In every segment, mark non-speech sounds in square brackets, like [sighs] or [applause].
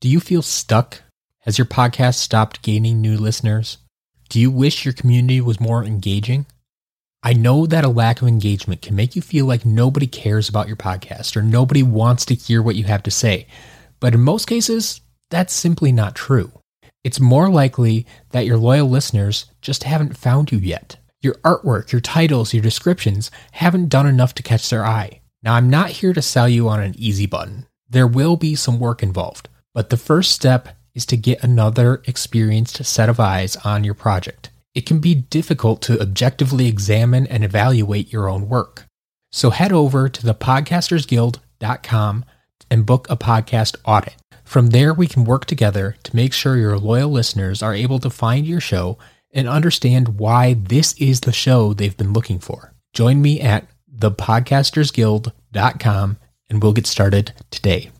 Do you feel stuck? Has your podcast stopped gaining new listeners? Do you wish your community was more engaging? I know that a lack of engagement can make you feel like nobody cares about your podcast or nobody wants to hear what you have to say. But in most cases, that's simply not true. It's more likely that your loyal listeners just haven't found you yet. Your artwork, your titles, your descriptions haven't done enough to catch their eye. Now, I'm not here to sell you on an easy button. There will be some work involved, but the first step is to get another experienced set of eyes on your project. It can be difficult to objectively examine and evaluate your own work. So head over to thepodcastersguild.com and book a podcast audit. From there, we can work together to make sure your loyal listeners are able to find your show and understand why this is the show they've been looking for. Join me at thepodcastersguild.com and we'll get started today.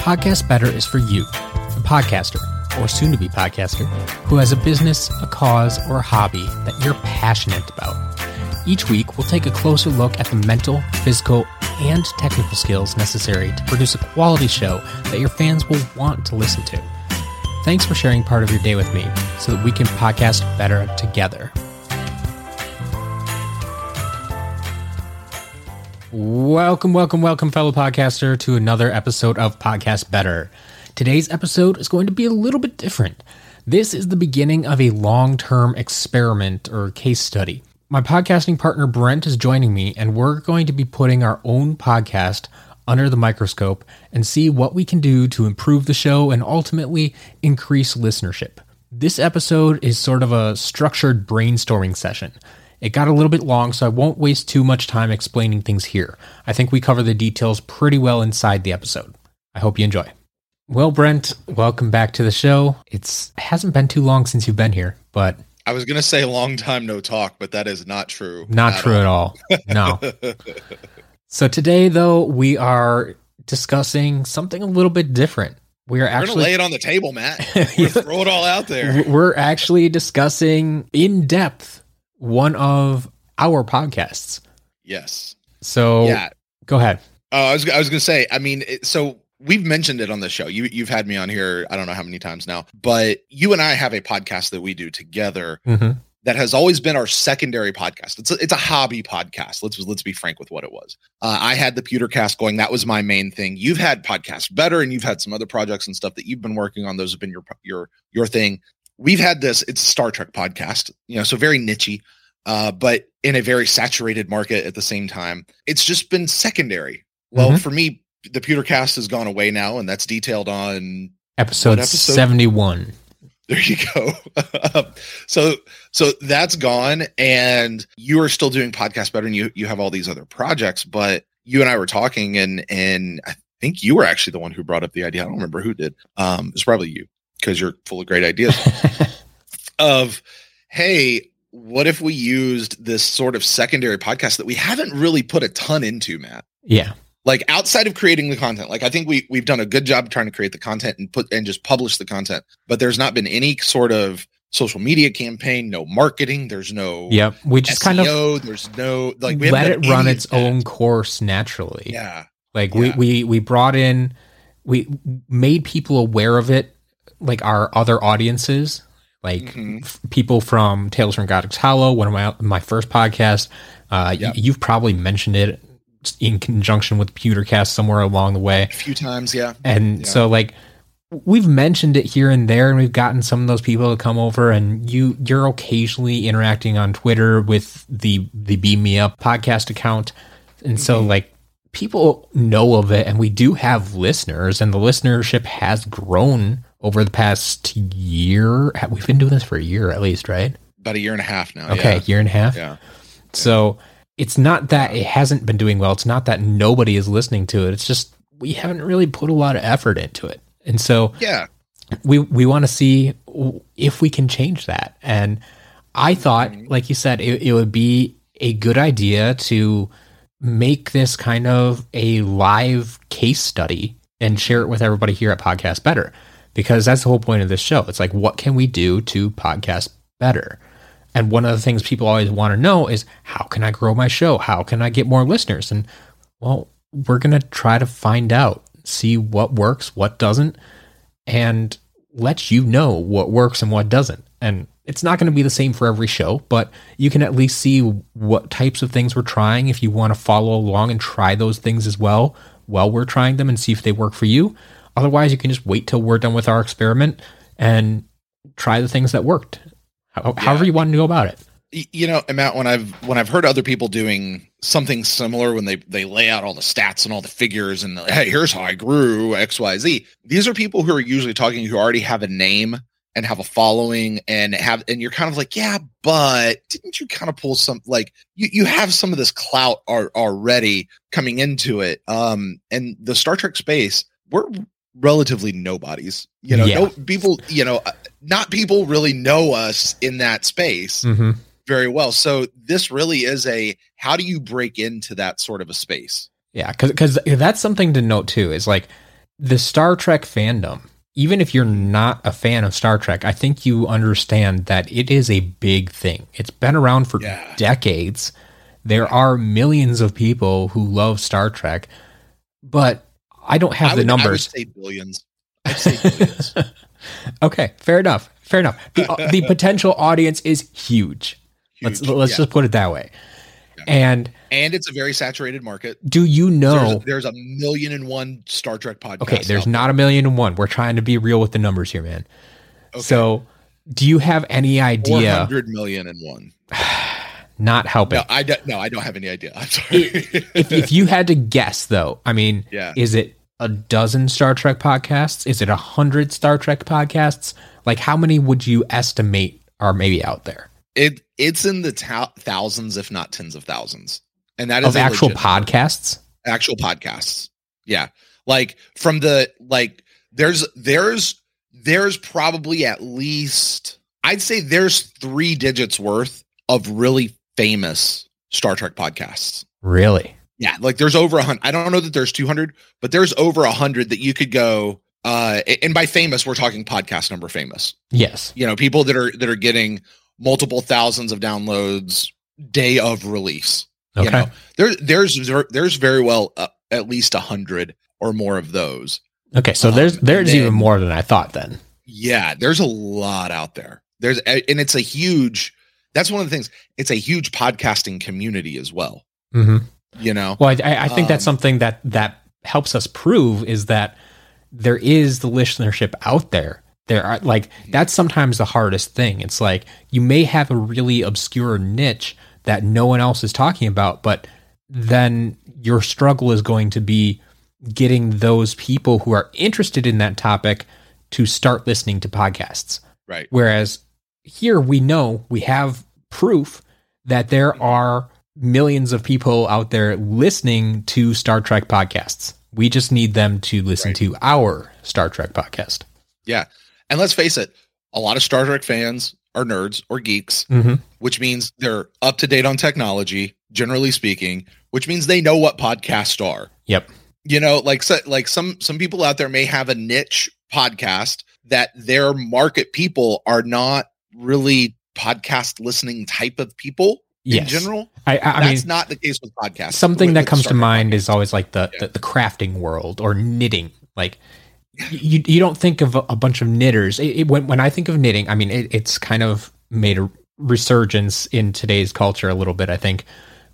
Podcast Better is for you, the podcaster or soon to be podcaster who has a business, a cause, or a hobby that you're passionate about. Each week, we'll take a closer look at the mental, physical, and technical skills necessary to produce a quality show that your fans will want to listen to. Thanks for sharing part of your day with me so that we can podcast better together. Welcome, welcome, welcome, fellow podcaster, to another episode of Podcast Better. Today's episode is going to be a little bit different. This is the beginning of a long term experiment or case study. My podcasting partner Brent is joining me, and we're going to be putting our own podcast under the microscope and see what we can do to improve the show and ultimately increase listenership. This episode is sort of a structured brainstorming session. It got a little bit long, so I won't waste too much time explaining things here. I think we cover the details pretty well inside the episode. I hope you enjoy. Well, Brent, welcome back to the show. It's it hasn't been too long since you've been here, but I was gonna say long time no talk, but that is not true. Not at true all. at all. No. [laughs] so today, though, we are discussing something a little bit different. We are actually We're lay it on the table, Matt. [laughs] throw it all out there. We're actually discussing in depth one of our podcasts. Yes. So yeah. go ahead. Uh, I was I was gonna say. I mean, it, so we've mentioned it on the show. You you've had me on here. I don't know how many times now, but you and I have a podcast that we do together. Mm-hmm. That has always been our secondary podcast. It's a, it's a hobby podcast. Let's let's be frank with what it was. Uh, I had the Pewtercast going. That was my main thing. You've had podcasts better, and you've had some other projects and stuff that you've been working on. Those have been your your your thing we've had this it's a star trek podcast you know so very nichey uh, but in a very saturated market at the same time. It's just been secondary. Well mm-hmm. for me the pewtercast has gone away now and that's detailed on episode, episode? 71 there you go. [laughs] So so that's gone and you are still doing podcast better and you you have all these other projects but you and i were talking and and i think you were actually the one who brought up the idea. I don't remember who did. Um it's probably you because you're full of great ideas [laughs] of hey what if we used this sort of secondary podcast that we haven't really put a ton into matt? Yeah. Like outside of creating the content like i think we we've done a good job trying to create the content and put and just publish the content but there's not been any sort of social media campaign no marketing there's no yep we just SEO, kind of there's no like we let it run its own course naturally. Yeah. Like yeah. we we we brought in we made people aware of it like our other audiences, like mm-hmm. f- people from Tales from Godric's Hollow, one of my my first podcasts. Uh, yep. y- you've probably mentioned it in conjunction with Pewtercast somewhere along the way. A few times, yeah. And yeah. so like we've mentioned it here and there and we've gotten some of those people to come over and you you're occasionally interacting on Twitter with the the Beam Me Up podcast account. And mm-hmm. so like people know of it and we do have listeners and the listenership has grown over the past year. We've been doing this for a year at least, right? About a year and a half now. Okay, yeah. year and a half. Yeah. So it's not that it hasn't been doing well. It's not that nobody is listening to it. It's just we haven't really put a lot of effort into it. And so yeah, we we want to see if we can change that. And I thought, mm-hmm. like you said, it, it would be a good idea to make this kind of a live case study and share it with everybody here at Podcast Better because that's the whole point of this show. It's like, what can we do to podcast better? And one of the things people always want to know is how can I grow my show? How can I get more listeners? And well, we're going to try to find out, see what works, what doesn't, and let you know what works and what doesn't. And it's not going to be the same for every show, but you can at least see what types of things we're trying if you want to follow along and try those things as well while we're trying them and see if they work for you. Otherwise, you can just wait till we're done with our experiment and try the things that worked. How, yeah. However you want to go about it. You know, and Matt, when I've when I've heard other people doing something similar, when they they lay out all the stats and all the figures and hey, here's how I grew X Y Z. These are people who are usually talking who already have a name and have a following and have and you're kind of like yeah but didn't you kind of pull some like you you have some of this clout are, already coming into it um and the star trek space we're relatively nobodies. You know, yeah. no people, you know, uh, not people really know us in that space mm-hmm. very well. So this really is a how do you break into that sort of a space? Yeah, because because that's something to note too. Is like the Star Trek fandom. Even if you're not a fan of Star Trek, I think you understand that it is a big thing. It's been around for yeah. decades. There are millions of people who love Star Trek, but I don't have I the numbers. I would say billions. I'd say billions. [laughs] okay, fair enough. Fair enough. The, uh, the [laughs] potential audience is huge. huge let's let's yeah. just put it that way. Yeah. And and it's a very saturated market. Do you know there's, there's a million and one Star Trek podcast? Okay, there's not there. a million and one. We're trying to be real with the numbers here, man. Okay. So, do you have any idea? Hundred million and one. [sighs] not helping. No, I don't. No, I don't have any idea. I'm sorry. if, if you [laughs] had to guess, though, I mean, yeah. is it a dozen Star Trek podcasts? Is it a hundred Star Trek podcasts? Like, how many would you estimate are maybe out there? It it's in the ta- thousands, if not tens of thousands, and that is actual podcasts. Actual podcasts, yeah. Like from the like, there's there's there's probably at least I'd say there's three digits worth of really famous Star Trek podcasts. Really? Yeah, like there's over a hundred. I don't know that there's 200, but there's over a hundred that you could go. Uh, and by famous, we're talking podcast number famous. Yes, you know, people that are that are getting multiple thousands of downloads day of release. Okay. You know, there, there's there's very well uh, at least a hundred or more of those. Okay, so um, there's there's then, even more than I thought. Then, yeah, there's a lot out there. There's and it's a huge. That's one of the things. It's a huge podcasting community as well. Mm-hmm you know? Well i, I think um, that's something that that helps us prove is that there is the listenership out there. There are like that's sometimes the hardest thing. It's like you may have a really obscure niche that no one else is talking about but then your struggle is going to be getting those people who are interested in that topic to start listening to podcasts. Right. Whereas here we know we have proof that there are millions of people out there listening to Star Trek podcasts. We just need them to listen right. to our Star Trek podcast. Yeah. And let's face it, a lot of Star Trek fans are nerds or geeks, mm-hmm. which means they're up to date on technology, generally speaking, which means they know what podcasts are. Yep. You know, like so, like some some people out there may have a niche podcast that their market people are not really podcast listening type of people yes. in general. I, I That's mean, not the case with podcasts. Something with, that comes to mind is always like the, yeah. the, the crafting world or knitting. Like you you don't think of a, a bunch of knitters. It, it, when when I think of knitting, I mean it, it's kind of made a resurgence in today's culture a little bit. I think,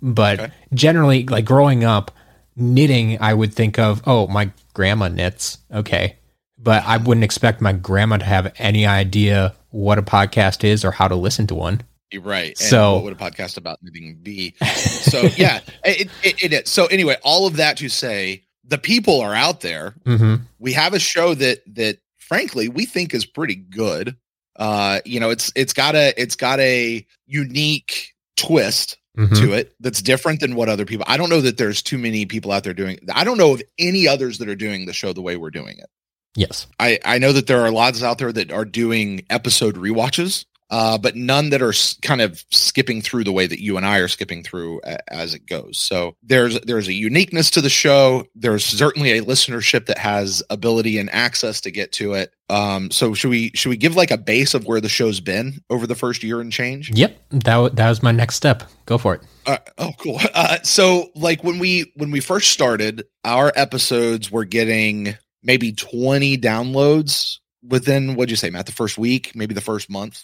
but okay. generally, like growing up, knitting, I would think of oh my grandma knits. Okay, but I wouldn't expect my grandma to have any idea what a podcast is or how to listen to one. Right. And so what would a podcast about knitting be? So [laughs] yeah, it, it, it is. So anyway, all of that to say the people are out there. Mm-hmm. We have a show that that frankly we think is pretty good. Uh, you know, it's it's got a it's got a unique twist mm-hmm. to it that's different than what other people. I don't know that there's too many people out there doing. I don't know of any others that are doing the show the way we're doing it. Yes, I I know that there are lots out there that are doing episode re-watches uh, but none that are s- kind of skipping through the way that you and I are skipping through a- as it goes. So there's there's a uniqueness to the show. There's certainly a listenership that has ability and access to get to it. Um, so should we should we give like a base of where the show's been over the first year and change? Yep, that w- that was my next step. Go for it. Uh, oh, cool. [laughs] Uh, so like when we when we first started, our episodes were getting maybe 20 downloads within what'd you say, Matt? The first week, maybe the first month,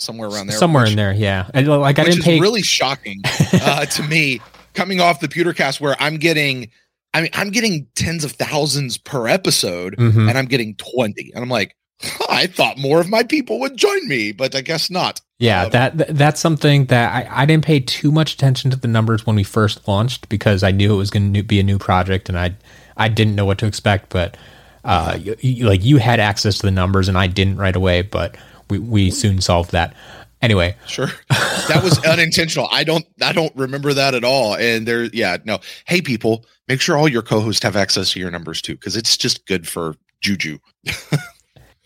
somewhere around there. Somewhere which- in there, yeah. And like I which didn't is pay. really shocking uh, [laughs] to me coming off the Pewtercast where I'm getting, I mean, I'm getting tens of thousands per episode, Mhm. and I'm getting 20, and I'm like, huh, I thought more of my people would join me, but I guess not. Yeah, Um, that that's something that I, I didn't pay too much attention to the numbers when we first launched because I knew it was going to be a new project and I I didn't know what to expect. But uh, y- y- like you had access to the numbers and I didn't right away, but we we soon solved that. Anyway, Sure, that was [laughs] unintentional. I don't, I don't remember that at all. And there, yeah, no. Hey, people, make sure all your co-hosts have access to your numbers too, because it's just good for juju. [laughs]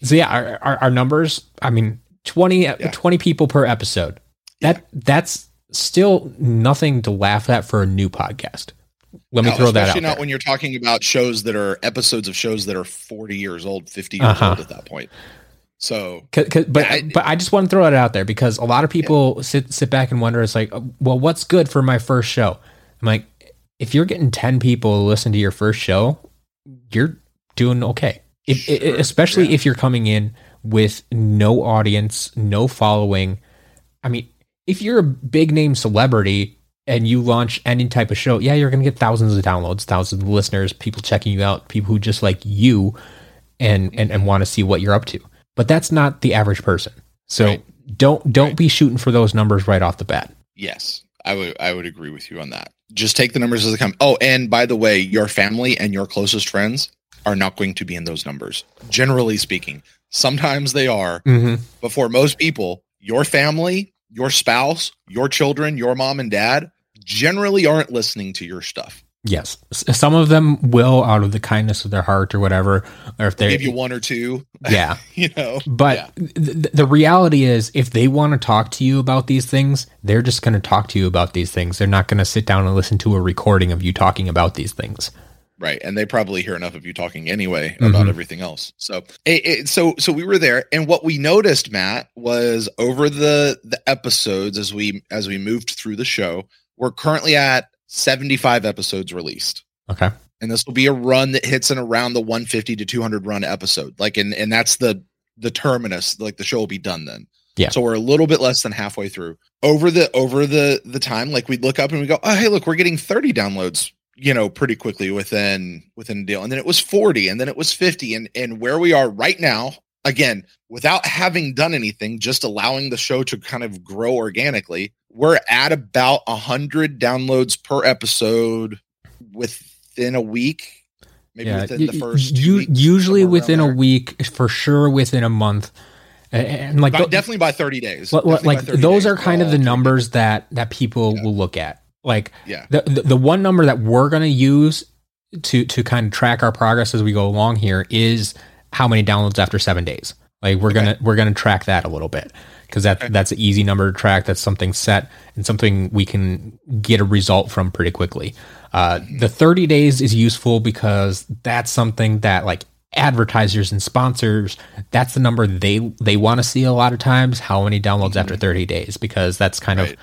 so yeah, our, our, our numbers. I mean, 20, 20 people per episode. That that's still nothing to laugh at for a new podcast. Let me No, throw that out. especially not there. when you're talking about shows that are episodes of shows that are 40 years old, 50 years Uh-huh. old at that point. So C- c- but Yeah, I- but I just want to throw it out there because a lot of people sit sit back and wonder. It's like, well, what's good for my first show? I'm like, if you're getting ten people to listen to your first show, you're doing okay. If, Sure, especially yeah. if you're coming in with no audience, no following. I mean, if you're a big name celebrity and you launch any type of show, yeah, you're going to get thousands of downloads, thousands of listeners, people checking you out, people who just like you and and, and want to see what you're up to. But that's not the average person. So Right. don't don't Right. be shooting for those numbers right off the bat. yes, I would I would agree with you on that. Just take the numbers as they come. Oh, and by the way, your family and your closest friends are not going to be in those numbers. Generally speaking, sometimes they are, Mm-hmm. but for most people, your family, your spouse, your children, your mom and dad generally aren't listening to your stuff. Yes, some of them will out of the kindness of their heart or whatever, or if They give you one or two, yeah. [laughs] you know. But Yeah. th- the reality is, if they want to talk to you about these things, they're just going to talk to you about these things. They're not going to sit down and listen to a recording of you talking about these things. Right, and they probably hear enough of you talking anyway about Mhm. everything else. So, it, it- so, so we were there, and what we noticed, Matt, was over the the episodes as we as we moved through the show, we're currently at seventy five episodes released, Okay. and this will be a run that hits in around the one fifty to two hundred run episode, like, and and that's the the terminus, like the show will be done then. Yeah. So we're a little bit less than halfway through. Over the over the the time, like we'd look up and we go, oh hey, look, we're getting thirty downloads you know pretty quickly within within a deal and then it was 40 and then it was 50 and and where we are right now again without having done anything just allowing the show to kind of grow organically we're at about 100 downloads per episode within a week maybe within the first you weeks, usually within a week, for sure within a month, and like By- th- definitely by 30 days like 30 those days, are kind of the numbers that that people Yeah. will look at. Like Yeah. the, the the one number that we're going to use to to kind of track our progress as we go along here is how many downloads after 7 days. Like we're going to we're going to track that a little bit because that Okay. that's an easy number to track. That's something set and something we can get a result from pretty quickly. Uh, the 30 days is useful because that's something that like advertisers and sponsors that's the number they they want to see a lot of times how many downloads after 30 days because that's kind Right. of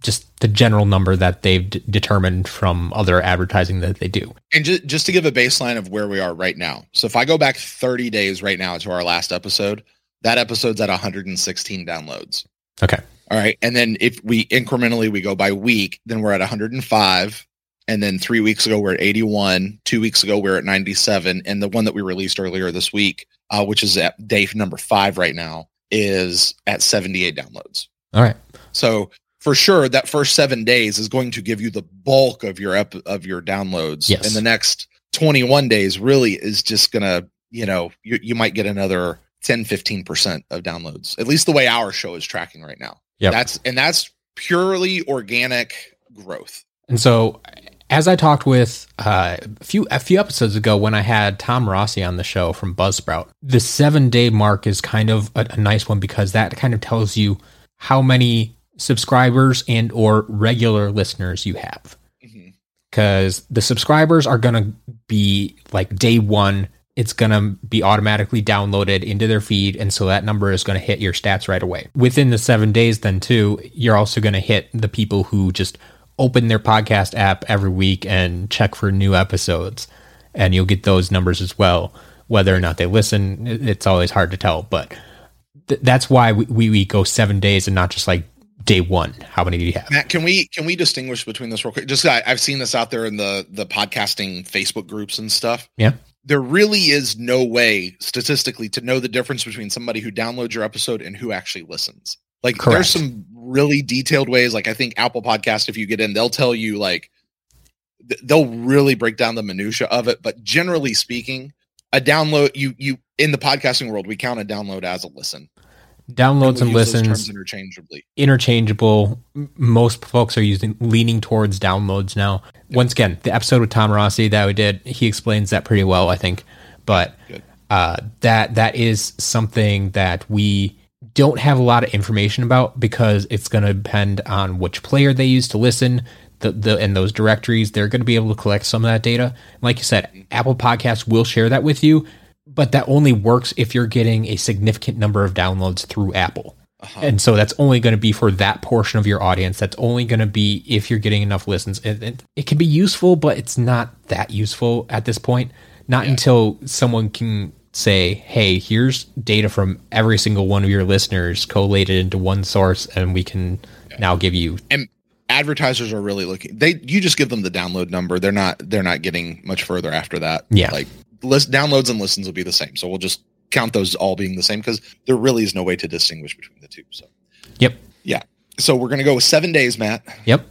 just the general number that they've d- determined from other advertising that they do And just, just to give a baseline of where we are right now. So if I go back 30 days right now to our last episode, that episode's at 116 downloads. okay All right. And then if we incrementally we go by week, then we're at 105. And then three weeks ago we're at 81. Two weeks ago we're at 97. And the one that we released earlier this week, uh, which is at day number five right now, is at 78 downloads. all right So for sure, that first seven days is going to give you the bulk of your ep- of your downloads. Yes. And the next 21 days really is just gonna, you know, you, you might get another 10, 15% of downloads. At least the way our show is tracking right now. yeah That's and that's purely organic growth. and so as I talked with uh, a few a few episodes ago when I had Tom Rossi on the show from Buzzsprout, the seven day mark is kind of a, a nice one because that kind of tells you how many subscribers and or regular listeners you have. Because mm-hmm. the subscribers are going to be like day one, it's going to be automatically downloaded into their feed. And so that number is going to hit your stats right away. Within the seven days, then, too, you're also going to hit the people who just open their podcast app every week and check for new episodes. And you'll get those numbers as well. Whether or not they listen, it's always hard to tell. But th- that's why we, we go seven days and not just like day one. How many do you have? Matt, can we can we distinguish between this real quick? Just I, I've seen this out there in the the podcasting Facebook groups and stuff. Yeah. There really is no way statistically to know the difference between somebody who downloads your episode and who actually listens. Like Correct. there's some really detailed ways. Like I think Apple Podcast, if you get in, they'll tell you like they'll really break down the minutia of it. But generally speaking, a download you you in the podcasting world, we count a download as a listen. Downloads and, listens interchangeably. Interchangeable. Most folks are using leaning towards downloads now. Once again, the episode with Tom Rossi that we did, he explains that pretty well, I think. But uh, that that is something that we don't have a lot of information about because it's going to depend on which player they use to listen. The, the and those directories, they're going to be able to collect some of that data. Like you said, Apple Podcasts will share that with you, but that only works if you're getting a significant number of downloads through Apple. Uh-huh. And so that's only going to be for that portion of your audience. That's only going to be if you're getting enough listens. It, it, it, can be useful, but it's not that useful at this point. Not yeah. until someone can say, hey, here's data from every single one of your listeners collated into one source, and we can yeah. now give you. And advertisers are really looking. They you just give them the download number. They're not they're not getting much further after that. Yeah, like list downloads and listens will be the same. So we'll just count those all being the same because there really is no way to distinguish between the two. So, yep, yeah. So we're gonna go with seven days, Matt. Yep.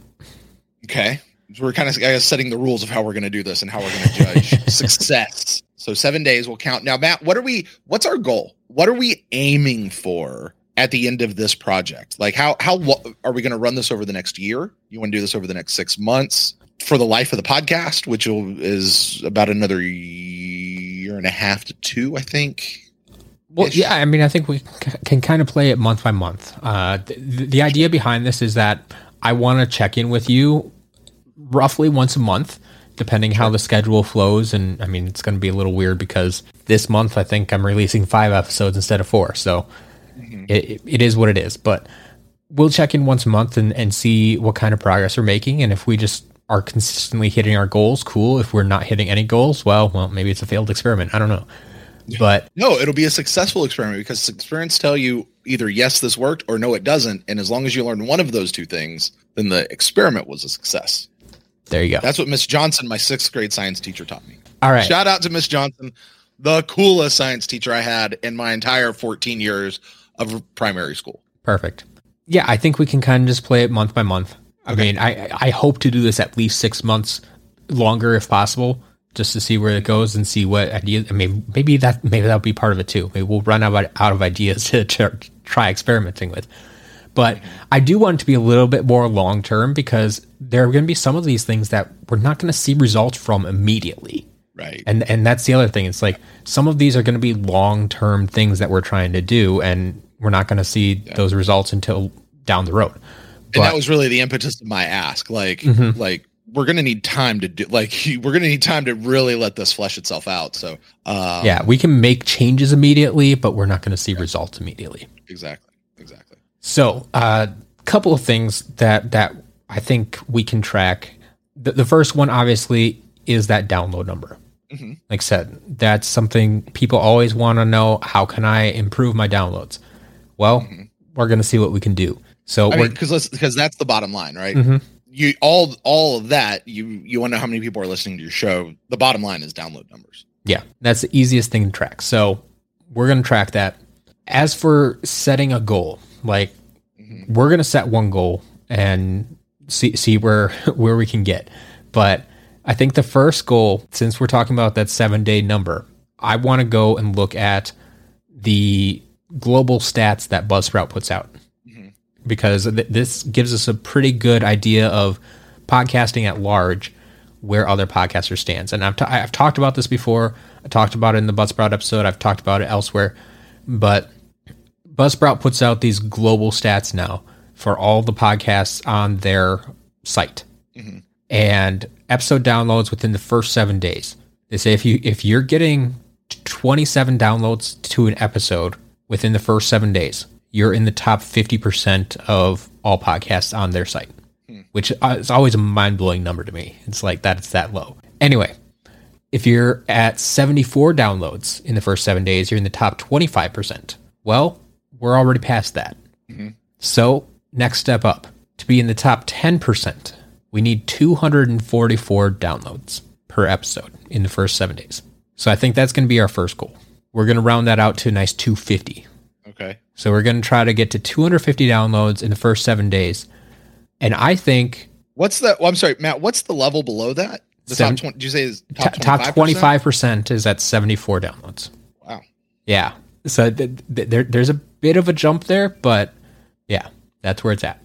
Okay. So we're kind of guess, setting the rules of how we're going to do this and how we're going to judge [laughs] success. So seven days will count. Now, Matt, what are we? What's our goal? What are we aiming for at the end of this project? Like, how how are we going to run this over the next year? You want to do this over the next six months for the life of the podcast, which will, is about another year and a half to two, I think. Well, yeah, I mean, I think we can kind of play it month by month. Uh, the, the idea behind this is that I want to check in with you roughly once a month depending how the schedule flows. And I mean, it's going to be a little weird because this month I think I'm releasing five episodes instead of four. So mm-hmm. it, it is what it is. But we'll check in once a month and, and see what kind of progress we're making. And if we just are consistently hitting our goals, cool. If we're not hitting any goals, well, well, maybe it's a failed experiment. I don't know. But no, it'll be a successful experiment because experiments tell you either yes, this worked or no, it doesn't. And as long as you learn one of those two things, then the experiment was a success. There you go. That's what Miss Johnson, my sixth grade science teacher, taught me. All right. Shout out to Miss Johnson, the coolest science teacher I had in my entire 14 years of primary school. Perfect. Yeah, I think we can kind of just play it month by month. Okay. I mean, I I hope to do this at least six months longer if possible, just to see where it goes and see what ideas. I mean, maybe that maybe that'll be part of it too. Maybe we'll run out out of ideas [laughs] to, to try experimenting with. But I do want it to be a little bit more long term because there are going to be some of these things that we're not going to see results from immediately. Right. And and that's the other thing. It's like some of these are going to be long term things that we're trying to do, and we're not going to see yeah. those results until down the road. But, and that was really the impetus of my ask. Like, mm-hmm. like we're going to need time to do. Like, [laughs] we're going to need time to really let this flesh itself out. So, um, yeah, we can make changes immediately, but we're not going to see yeah. results immediately. Exactly, exactly. So, a uh, couple of things that that I think we can track. The, the first one, obviously, is that download number. Mm-hmm. Like I said, that's something people always want to know. How can I improve my downloads? Well, mm-hmm. we're going to see what we can do. So, because because that's the bottom line, right? Mm-hmm. You all all of that you you want to know how many people are listening to your show. The bottom line is download numbers. Yeah, that's the easiest thing to track. So, we're going to track that. As for setting a goal, like mm-hmm. we're gonna set one goal and see see where [laughs] where we can get. But I think the first goal, since we're talking about that seven day number, I want to go and look at the global stats that Buzzsprout puts out. Because th- this gives us a pretty good idea of podcasting at large, where other podcasters stands. And I've, t- I've talked about this before. I talked about it in the Buzzsprout episode. I've talked about it elsewhere, but Buzzsprout puts out these global stats now for all the podcasts on their site. Mm-hmm. And episode downloads within the first 7 days. They say if you if you're getting 27 downloads to an episode within the first 7 days, you're in the top 50% of all podcasts on their site, hmm. which is always a mind blowing number to me. It's like that, it's that low. Anyway, if you're at 74 downloads in the first seven days, you're in the top 25%. Well, we're already past that. Mm-hmm. So, next step up to be in the top 10%, we need 244 downloads per episode in the first seven days. So, I think that's going to be our first goal. We're going to round that out to a nice 250. Okay. So we're going to try to get to 250 downloads in the first seven days. And I think. What's the, well, I'm sorry, Matt, what's the level below that? The seven, top 20, did you say is top 25%? Top 25% is at 74 downloads. Wow. Yeah. So th- th- there, there's a bit of a jump there, but yeah, that's where it's at.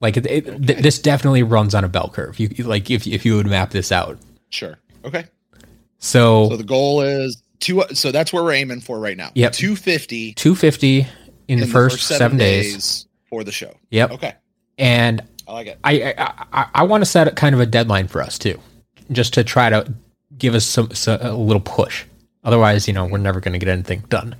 Like it, it, okay. th- this definitely runs on a bell curve. You like if if you would map this out. Sure. Okay. So so the goal is two. So that's where we're aiming for right now. Yep. 250. 250 in, the, first, first seven, seven days. days. for the show. Yep. Okay. And I like it. I I, I, I want to set kind of a deadline for us too, just to try to give us some, some a little push. Otherwise, you know, we're never going to get anything done.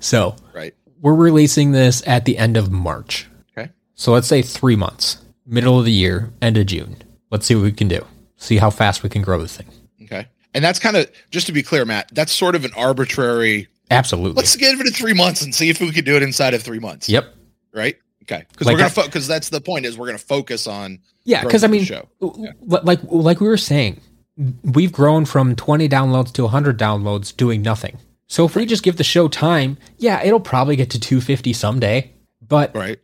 So, right, we're releasing this at the end of March. Okay. So let's say three months, middle of the year, end of June. Let's see what we can do. See how fast we can grow this thing. Okay. And that's kind of just to be clear, Matt. That's sort of an arbitrary Absolutely. Let's give it in three months and see if we can do it inside of three months. Yep. Right. Okay. Because like we're gonna because fo- that's the point is we're gonna focus on yeah. Because I mean, show. Yeah. like like we were saying, we've grown from 20 downloads to 100 downloads doing nothing. So if we just give the show time, yeah, it'll probably get to 250 someday. But right,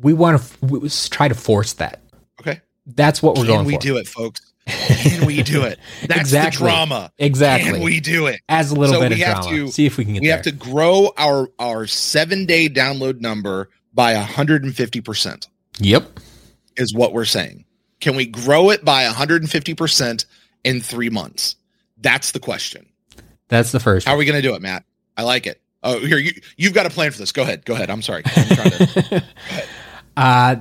we want to f- try to force that. Okay, that's what we're Can going. We for. We do it, folks. Can we do it? [laughs] That's exactly. the drama. Exactly. Can we do it? As a little so bit of drama. To, See if we can get We there. have to grow our our seven day download number by 150 percent. Yep, is what we're saying. Can we grow it by 150 percent in three months? That's the question. That's the first. How one. are we going to do it, Matt? I like it. Oh, here you you've got a plan for this. Go ahead. Go ahead. I'm sorry. I'm to, [laughs] Uh,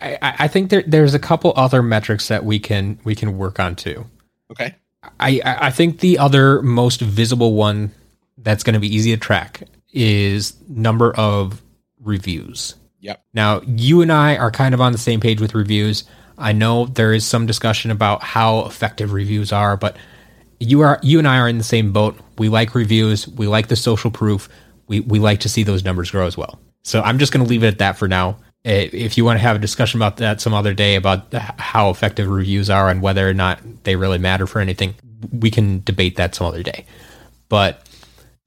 I, I think there, there's a couple other metrics that we can we can work on too. Okay. I I think the other most visible one that's going to be easy to track is number of reviews. Yep. Now you and I are kind of on the same page with reviews. I know there is some discussion about how effective reviews are, but you are you and I are in the same boat. We like reviews. We like the social proof. We we like to see those numbers grow as well. So I'm just going to leave it at that for now. Eh, if you want to have a discussion about that some other day about how effective reviews are and whether or not they really matter for anything, we can debate that some other day. But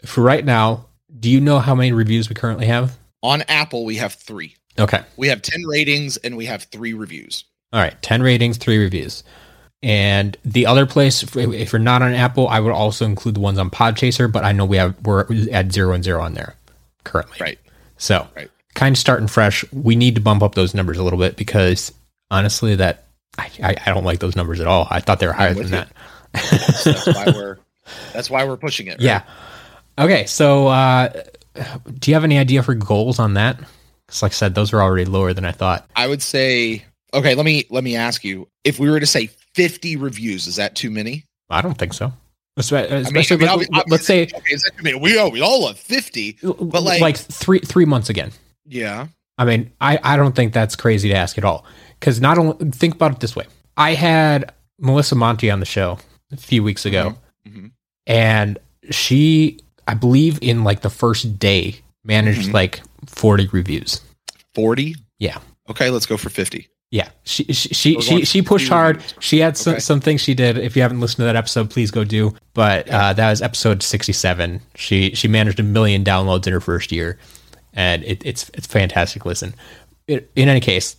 for right now, do you know how many reviews we currently have? On Apple, we have three. Okay. We have 10 ratings and we have three reviews. All right. 10 ratings, three reviews. And the other place, if you're not on Apple, I would also include the ones on Podchaser, but I know we have, we're at zero and zero on there currently. Right. So, right kind of starting fresh, we need to bump up those numbers a little bit because honestly, that I, I, I don't like those numbers at all. I thought they were higher than you. that. that's, that's, why [laughs] we're that's why we're pushing it. Right? Yeah. Okay. So, uh, do you have any idea for goals on that? Because, like I said, those are already lower than I thought. I would say. Okay, let me let me ask you: If we were to say fifty reviews, is that too many? I don't think so. Especially, I mean, I mean, let, us say okay, is that too many? We all we all love fifty, but like like three three months again. Yeah. I mean, I, I don't think that's crazy to ask at all. Because not only, think about it this way I had Melissa Monti on the show a few weeks ago, mm-hmm. Mm-hmm. and she, I believe, in like the first day, managed mm-hmm. like 40 reviews. 40? Yeah. Okay, let's go for 50. Yeah, she she she she, she pushed hard. She had some, okay. some things she did. If you haven't listened to that episode, please go do. But uh, that was episode sixty seven. She she managed a million downloads in her first year, and it, it's it's fantastic. Listen, it, in any case,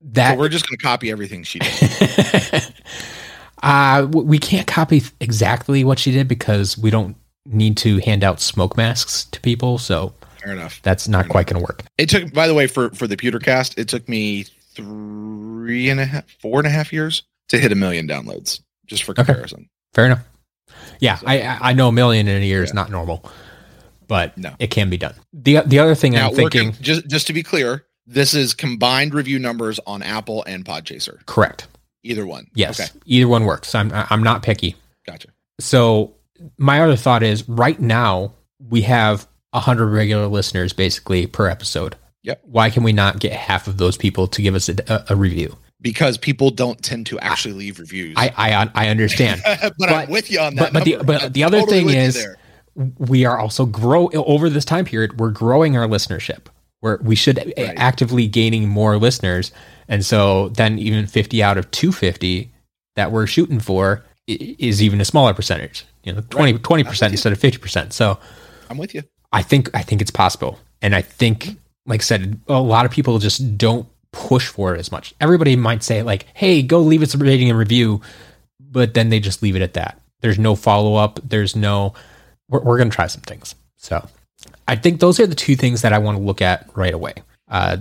that so we're just going to copy everything she did. [laughs] uh, we can't copy exactly what she did because we don't need to hand out smoke masks to people. So fair enough. That's not fair quite going to work. It took, by the way, for for the Pewtercast, it took me three and a half, four and a half years to hit a million downloads. just for comparison. Okay. Fair enough. Yeah, so, I I know a million in a year yeah. is not normal, but no. it can be done. the The other thing now, I'm thinking, just just to be clear, this is combined review numbers on Apple and Podchaser. Correct. Either one. Yes. Okay. Either one works. I'm I'm not picky. Gotcha. So my other thought is right now we have hundred regular listeners basically per episode. Yep. Why can we not get half of those people to give us a, a, a review? Because people don't tend to actually leave reviews. I I, I understand, but, [laughs] but, I'm with you on that. But, but the but the other totally thing is we are also grow over this time period. We're growing our listenership. Where we should right. actively gaining more listeners, and so then even fifty out of two fifty that we're shooting for is even a smaller percentage. You know, 20 percent instead of fifty percent. So I'm with you. I think I think it's possible, and I think, like I said, a lot of people just don't push for it as much. Everybody might say like, "Hey, go leave us a rating and review," but then they just leave it at that. There's no follow up. There's no. We're, we're going to try some things. So, I think those are the two things that I want to look at right away. Uh,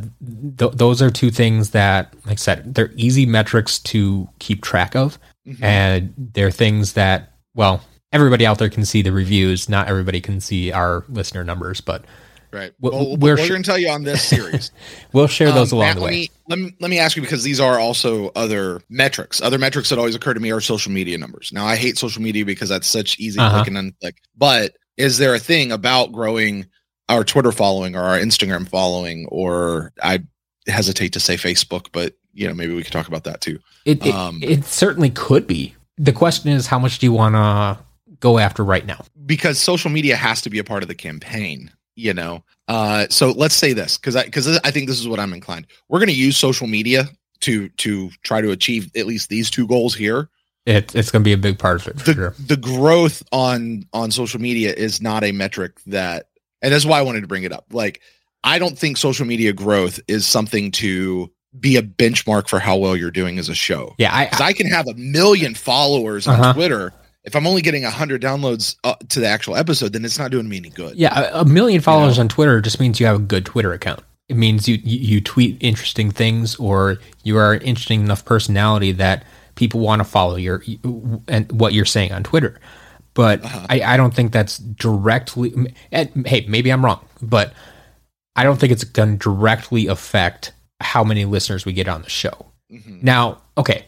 th- those are two things that, like I said, they're easy metrics to keep track of, mm-hmm. and they're things that, well, everybody out there can see the reviews. Not everybody can see our listener numbers, but right. Well, we're, we're going to tell you on this series. [laughs] we'll share those um, along Matt, the way. Let me, let me let me ask you because these are also other metrics. Other metrics that always occur to me are social media numbers. Now, I hate social media because that's such easy uh-huh. click and unclick. But is there a thing about growing our Twitter following or our Instagram following, or I hesitate to say Facebook, but you know maybe we could talk about that too. It it, um, it certainly could be. The question is, how much do you want to go after right now? Because social media has to be a part of the campaign, you know. Uh, so let's say this because I because I think this is what I'm inclined. We're going to use social media to to try to achieve at least these two goals here. It, it's going to be a big part of it. the, sure. the growth on on social media is not a metric that, and that's why I wanted to bring it up. Like, I don't think social media growth is something to be a benchmark for how well you're doing as a show. Yeah, I I, I can have a million followers on uh-huh. Twitter if I'm only getting 100 downloads uh, to the actual episode, then it's not doing me any good. Yeah, a, million followers you know? on Twitter just means you have a good Twitter account. It means you, you, you tweet interesting things or you are an interesting enough personality that people want to follow your and what you're saying on Twitter. But uh-huh. I, I don't think that's directly. And, hey, maybe I'm wrong, but I don't think it's going to directly affect how many listeners we get on the show. Mm-hmm. Now, okay,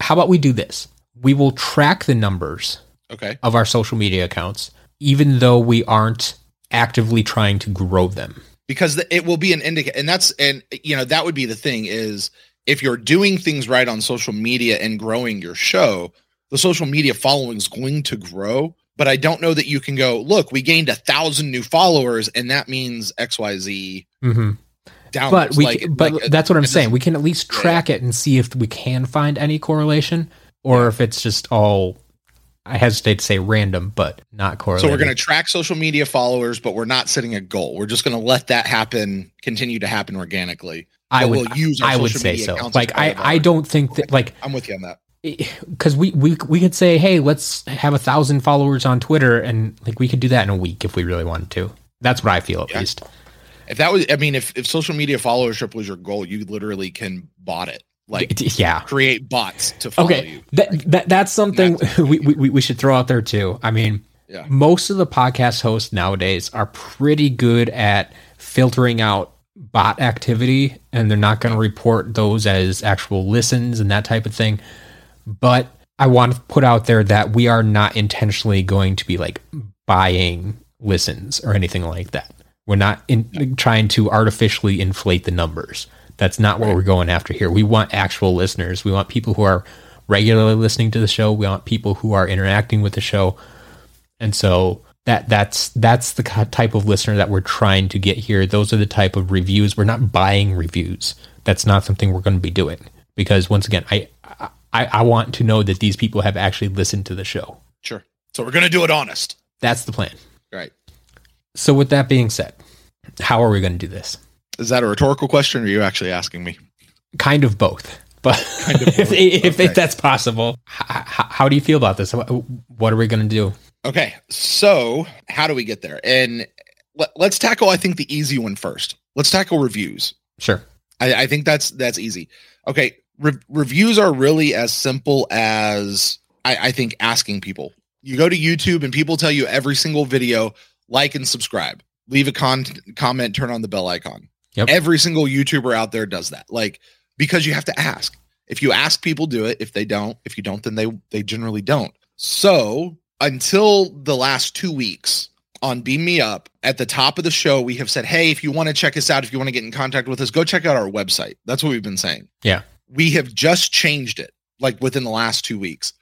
how about we do this? We will track the numbers okay. of our social media accounts, even though we aren't actively trying to grow them. Because it will be an indicator, and that's and you know that would be the thing is if you're doing things right on social media and growing your show, the social media following is going to grow. But I don't know that you can go look. We gained a thousand new followers, and that means X Y Z. Mm-hmm. But we, like, but like, that's what I'm saying. We can at least track yeah. it and see if we can find any correlation or if it's just all I hesitate to say random, but not correlated. So we're going to track social media followers, but we're not setting a goal. We're just going to let that happen, continue to happen organically. I would we'll use. I would say so. Like I, I don't think that. Like I'm with you on that. Eh, because we we we could say, hey, let's have a thousand followers on Twitter, and like we could do that in a week if we really wanted to. That's what I feel at yeah. least. If that was, I mean, if if social media followership was your goal, you literally can bot it like yeah create bots to follow okay. you. That, that that's something that's [laughs] we, we we should throw out there too. I mean, yeah. most of the podcast hosts nowadays are pretty good at filtering out bot activity and they're not going to report those as actual listens and that type of thing. But I want to put out there that we are not intentionally going to be like buying listens or anything like that. We're not in, trying to artificially inflate the numbers. That's not what right. we're going after here. We want actual listeners. We want people who are regularly listening to the show. We want people who are interacting with the show. And so that that's that's the type of listener that we're trying to get here. Those are the type of reviews. We're not buying reviews. That's not something we're going to be doing because once again, I I, I want to know that these people have actually listened to the show. Sure. So we're going to do it honest. That's the plan. Right. So with that being said, how are we going to do this? Is that a rhetorical question, or are you actually asking me? Kind of both, but kind of both. [laughs] if, if, okay. if, that's possible, how, how, do you feel about this? What are we going to do? Okay, so how do we get there? And let, us tackle, I think, the easy one first. Let's tackle reviews. Sure. I, I think that's that's easy. Okay, Re- reviews are really as simple as I, I think asking people. You go to YouTube and people tell you every single video, like and subscribe, leave a con- comment, turn on the bell icon. Yep. Every single YouTuber out there does that. Like because you have to ask. If you ask people do it, if they don't, if you don't then they they generally don't. So, until the last 2 weeks on Beam Me Up, at the top of the show we have said, "Hey, if you want to check us out, if you want to get in contact with us, go check out our website." That's what we've been saying. Yeah. We have just changed it like within the last 2 weeks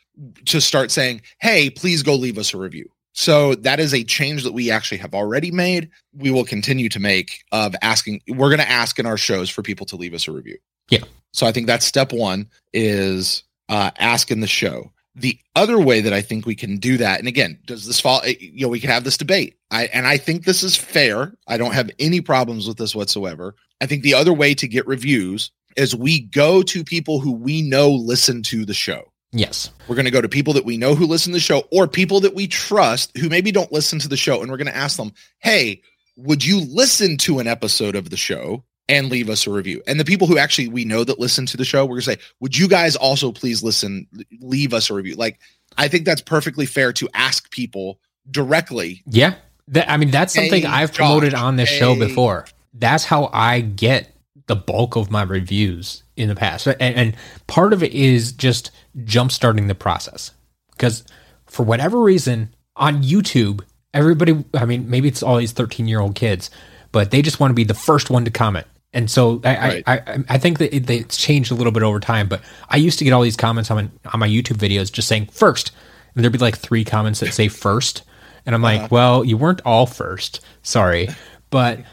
to start saying, "Hey, please go leave us a review." So that is a change that we actually have already made. We will continue to make of asking. We're going to ask in our shows for people to leave us a review. Yeah. So I think that's step one is uh, ask in the show. The other way that I think we can do that, and again, does this fall? Eh, you know, we can have this debate. I and I think this is fair. I don't have any problems with this whatsoever. I think the other way to get reviews is we go to people who we know listen to the show. Yes. We're going to go to people that we know who listen to the show or people that we trust who maybe don't listen to the show. And we're going to ask them, hey, would you listen to an episode of the show and leave us a review? And the people who actually we know that listen to the show, we're going to say, would you guys also please listen, leave us a review? Like, I think that's perfectly fair to ask people directly. Yeah. That, I mean, that's something hey, I've promoted Josh, on this hey. show before. That's how I get the bulk of my reviews in the past. And, and part of it is just jumpstarting the process. Because for whatever reason, on YouTube, everybody, I mean, maybe it's all these 13 year old kids, but they just want to be the first one to comment. And so I, right. I, I, I, think that it, it's changed a little bit over time, but I used to get all these comments on, on my YouTube videos just saying first, and there'd be like three comments that say first. And I'm like, uh-huh. well, you weren't all first. Sorry. But [laughs]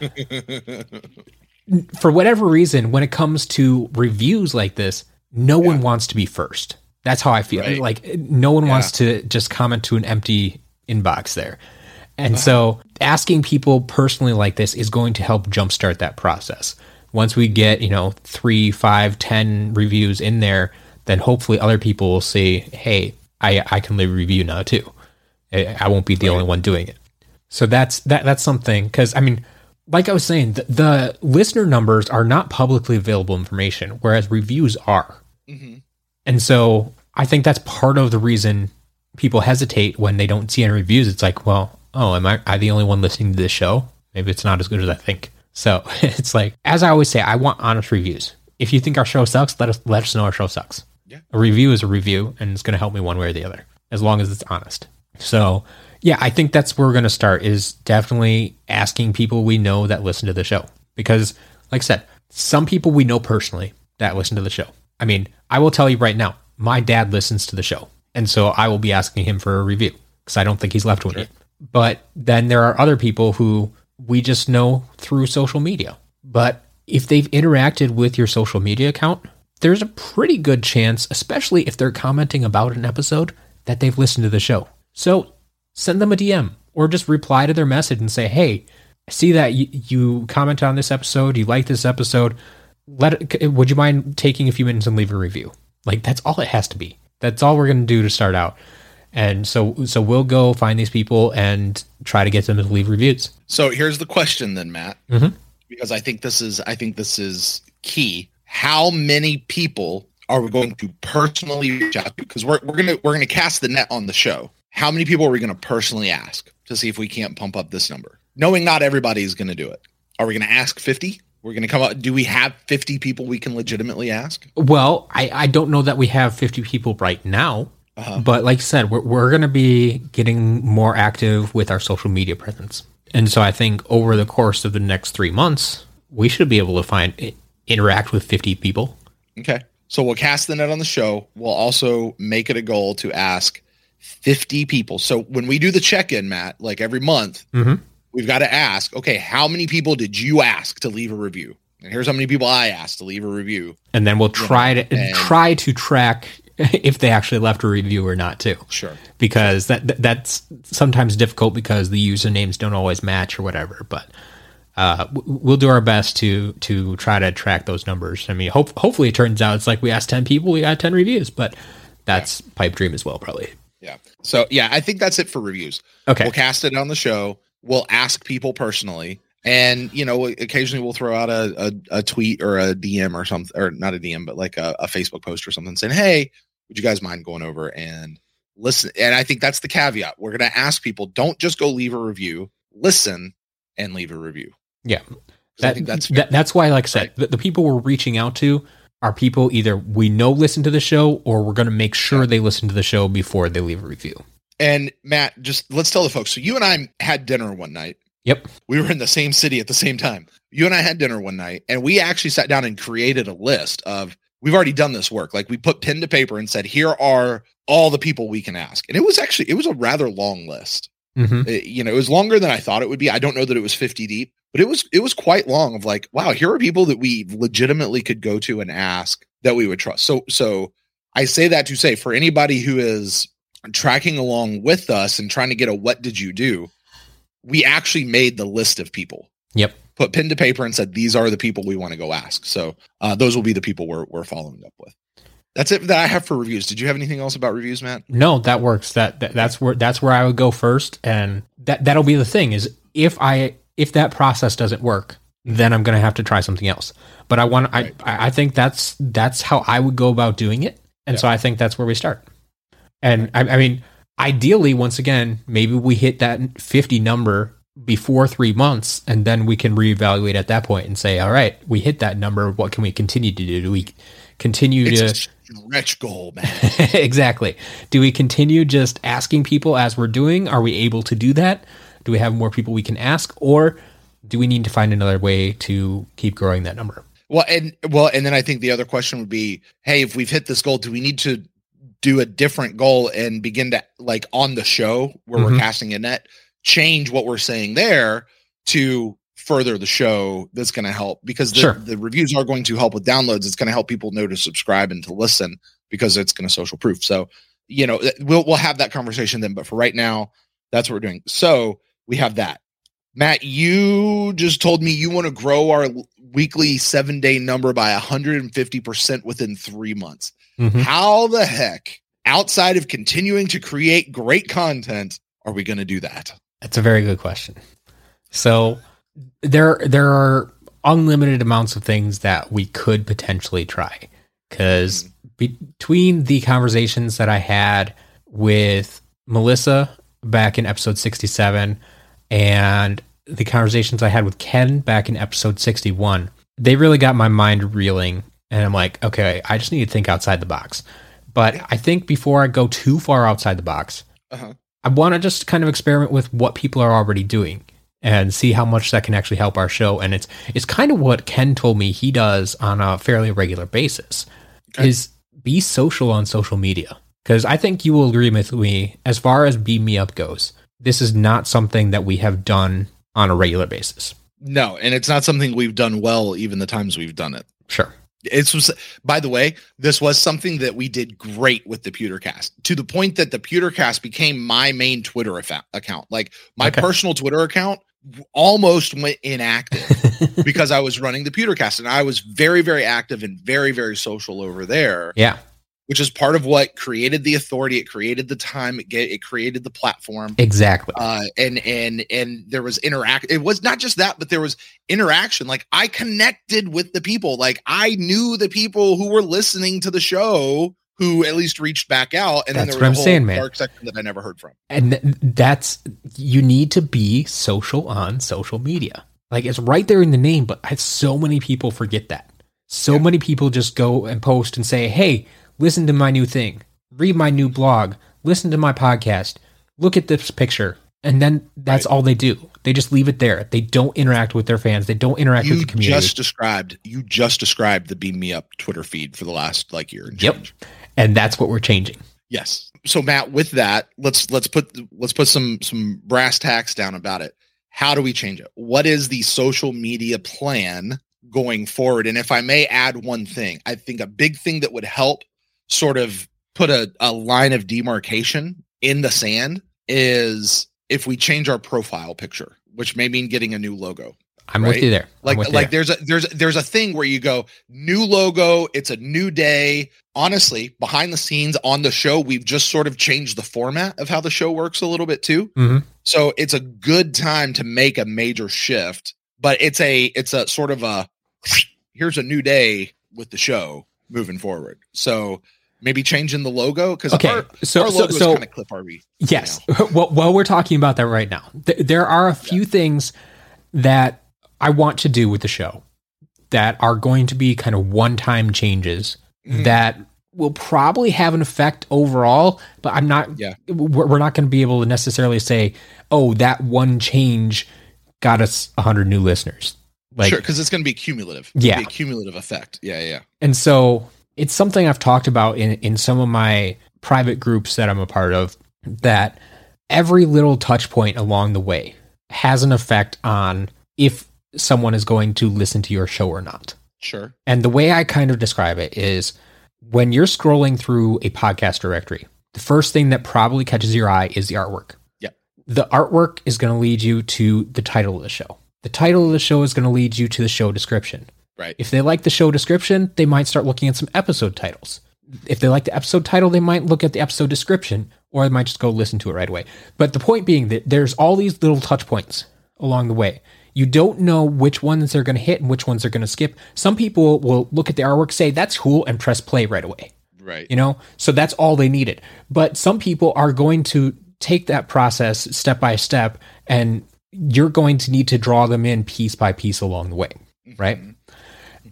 for whatever reason, when it comes to reviews like this, no yeah. one wants to be first. That's how I feel. Right. Like no one yeah. wants to just comment to an empty inbox there. And uh-huh. so asking people personally like this is going to help jumpstart that process. Once we get, you know, three, five, ten reviews in there, then hopefully other people will say, Hey, I, I can leave a review now too. I won't be the right. only one doing it. So that's that that's something because I mean like I was saying, the, the, listener numbers are not publicly available information, whereas reviews are. Mm-hmm. And so I think that's part of the reason people hesitate when they don't see any reviews. It's like, well, oh, am I, I the only one listening to this show? Maybe it's not as good as I think. So [laughs] it's like, as I always say, I want honest reviews. If you think our show sucks, let us let us know our show sucks. Yeah. A review is a review, and it's going to help me one way or the other, as long as it's honest. So yeah, I think that's where we're going to start is definitely asking people we know that listen to the show. Because, like I said, some people we know personally that listen to the show. I mean, I will tell you right now, my dad listens to the show. And so I will be asking him for a review because I don't think he's left one sure. yet. But then there are other people who we just know through social media. But if they've interacted with your social media account, there's a pretty good chance, especially if they're commenting about an episode, that they've listened to the show. So send them a DM or just reply to their message and say, "Hey, I see that you, you commented on this episode. You like this episode. Let it, would you mind taking a few minutes and leave a review?" Like that's all it has to be. That's all we're going to do to start out. And so so we'll go find these people and try to get them to leave reviews. So here's the question then, Matt. Mm-hmm. Because I think this is I think this is key. How many people are we going to personally reach out to? Because we're, we're gonna we're gonna cast the net on the show how many people are we going to personally ask to see if we can't pump up this number? Knowing not everybody is going to do it. Are we going to ask 50? We're going to come up. Do we have 50 people we can legitimately ask? Well, I, I don't know that we have 50 people right now. Uh-huh. But like I said, we're, we're going to be getting more active with our social media presence. And so I think over the course of the next three months, we should be able to find interact with 50 people. Okay. So we'll cast the net on the show. We'll also make it a goal to ask 50 people. So when we do the check in, Matt, like every month, mm-hmm. we've got to ask, okay, how many people did you ask to leave a review? And here's how many people I asked to leave a review. And then we'll try to and, try to track [laughs] if they actually left a review or not too. Sure. Because that that's sometimes difficult because the usernames don't always match or whatever, but uh, we'll do our best to to try to track those numbers. I mean, hope, hopefully it turns out it's like we asked 10 people, we got 10 reviews, but that's yeah. pipe dream as well probably. Yeah. So yeah, I think that's it for reviews. Okay. We'll cast it on the show. We'll ask people personally. And you know, occasionally we'll throw out a, a, a tweet or a DM or something, or not a DM, but like a, a, Facebook post or something saying, "Hey, would you guys mind going over and listen. And I think that's the caveat. We're going to ask people don't just go leave a review, listen and leave a review. Yeah. That, I think that's that, that's why, like I said, right. the, the, people we're reaching out to are people either we know listen to the show or we're going to make sure they listen to the show before they leave a review. And Matt, just let's tell the folks. So you and I had dinner one night. Yep. We were in the same city at the same time. You and I had dinner one night and we actually sat down and created a list of we've already done this work. Like we put pen to paper and said, here are all the people we can ask. And it was actually, it was a rather long list. Mm-hmm. It, you know, it was longer than I thought it would be. I don't know that it was 50 deep, but it was, it was quite long of like, wow, here are people that we legitimately could go to and ask that we would trust. So, so I say that to say for anybody who is tracking along with us and trying to get a, what did you do? We actually made the list of people. Yep put pen to paper and said these are the people we want to go ask. So uh, those will be the people we're we're following up with. That's it that I have for reviews. Did you have anything else about reviews, Matt? No, that works. That, that that's where that's where I would go first, and that that'll be the thing is if I if that process doesn't work, then I'm going to have to try something else. But I want right. I I think that's that's how I would go about doing it, and yeah. so I think that's where we start. And I, I mean, ideally, once again, maybe we hit that 50 number before three months, and then we can reevaluate at that point and say, all right, we hit that number. What can we continue to do? Do we continue it's to stretch goal, man? [laughs] exactly. Do we continue just asking people as we're doing? Are we able to do that? Do we have more people we can ask, or do we need to find another way to keep growing that number? Well, and well, and then I think the other question would be, hey, if we've hit this goal, do we need to do a different goal and begin to like on the show where mm-hmm. we're casting a net? change what we're saying there to further the show that's going to help because the, sure. the reviews are going to help with downloads it's going to help people know to subscribe and to listen because it's going to social proof so you know we'll we'll have that conversation then but for right now that's what we're doing so we have that matt you just told me you want to grow our weekly seven day number by 150% within three months mm-hmm. how the heck outside of continuing to create great content are we going to do that that's a very good question. So there there are unlimited amounts of things that we could potentially try because between the conversations that I had with Melissa back in episode 67 and the conversations I had with Ken back in episode 61, they really got my mind reeling. And I'm like, okay, I just need to think outside the box. But I think before I go too far outside the box, uh-huh. I want to just kind of experiment with what people are already doing and see how much that can actually help our show. And it's it's kind of what Ken told me he does on a fairly regular basis okay. is be social on social media. Because I think you will agree with me as far as Beam Me Up goes. This is not something that we have done on a regular basis. No, and it's not something we've done well even the times we've done it. Sure. It was, by the way, this was something that we did great with the Pewtercast to the point that the Pewtercast became my main Twitter account. Like my okay. personal Twitter account almost went inactive [laughs] because I was running the Pewtercast and I was very, very active and very, very social over there. Yeah which is part of what created the authority. It created the time. It, get, it created the platform. Exactly. Uh, and and and there was interact. It was not just that, but there was interaction. Like I connected with the people. Like I knew the people who were listening to the show who at least reached back out. And that's then there was what I'm saying, man. Dark section that I never heard from. And th- that's you need to be social on social media. Like it's right there in the name, but I, so many people forget that. So yeah. many people just go and post and say, "Hey, listen to my new thing, read my new blog, listen to my podcast, look at this picture. And then that's right. all they do. They just leave it there. They don't interact with their fans. They don't interact you with the community. Just described you just described the Beam Me Up Twitter feed for the last like year. And yep, and that's what we're changing. Yes. So Matt, with that, let's let's put let's put some some brass tacks down about it. How do we change it? What is the social media plan going forward? And if I may add one thing, I think a big thing that would help sort of put a, a line of demarcation in the sand is if we change our profile picture, which may mean getting a new logo. I'm right? with you there. Like like there. there's a there's there's a thing where you go new logo, it's a new day. Honestly, behind the scenes on the show, we've just sort of changed the format of how the show works a little bit too. Mm-hmm. So it's a good time to make a major shift, but it's a it's a sort of a here's a new day with the show moving forward. So maybe changing the logo because Okay, our, so- our so- logo is so- kind of Clip RV. Yes. [laughs] well, well, we're talking about that right now. Th- there are a few things that I want to do with the show that are going to be kind of one-time changes Mhm. that will probably have an effect overall, but I'm not Yeah. we're, we're not going to be able to necessarily say, "Oh, that one change got us 100 new listeners." Like sure, because it's going to be cumulative. Yeah. Be a cumulative effect. Yeah, yeah, yeah. And so it's something I've talked about in, in some of my private groups that I'm a part of that every little touch point along the way has an effect on if someone is going to listen to your show or not. Sure. And the way I kind of describe it is when you're scrolling through a podcast directory, the first thing that probably catches your eye is the artwork. Yeah. The artwork is going to lead you to the title of the show. The title of the show is going to lead you to the show description. Right. If they like the show description, they might start looking at some episode titles. If they like the episode title, they might look at the episode description or they might just go listen to it right away. But the point being that there's all these little touch points along the way. You don't know which ones they're going to hit and which ones they're going to skip. Some people will look at the artwork, say, that's cool, and press play right away Right. you know so that's all they needed but some people are going to take that process step by step and you're going to need to draw them in piece by piece along the way right Mhm.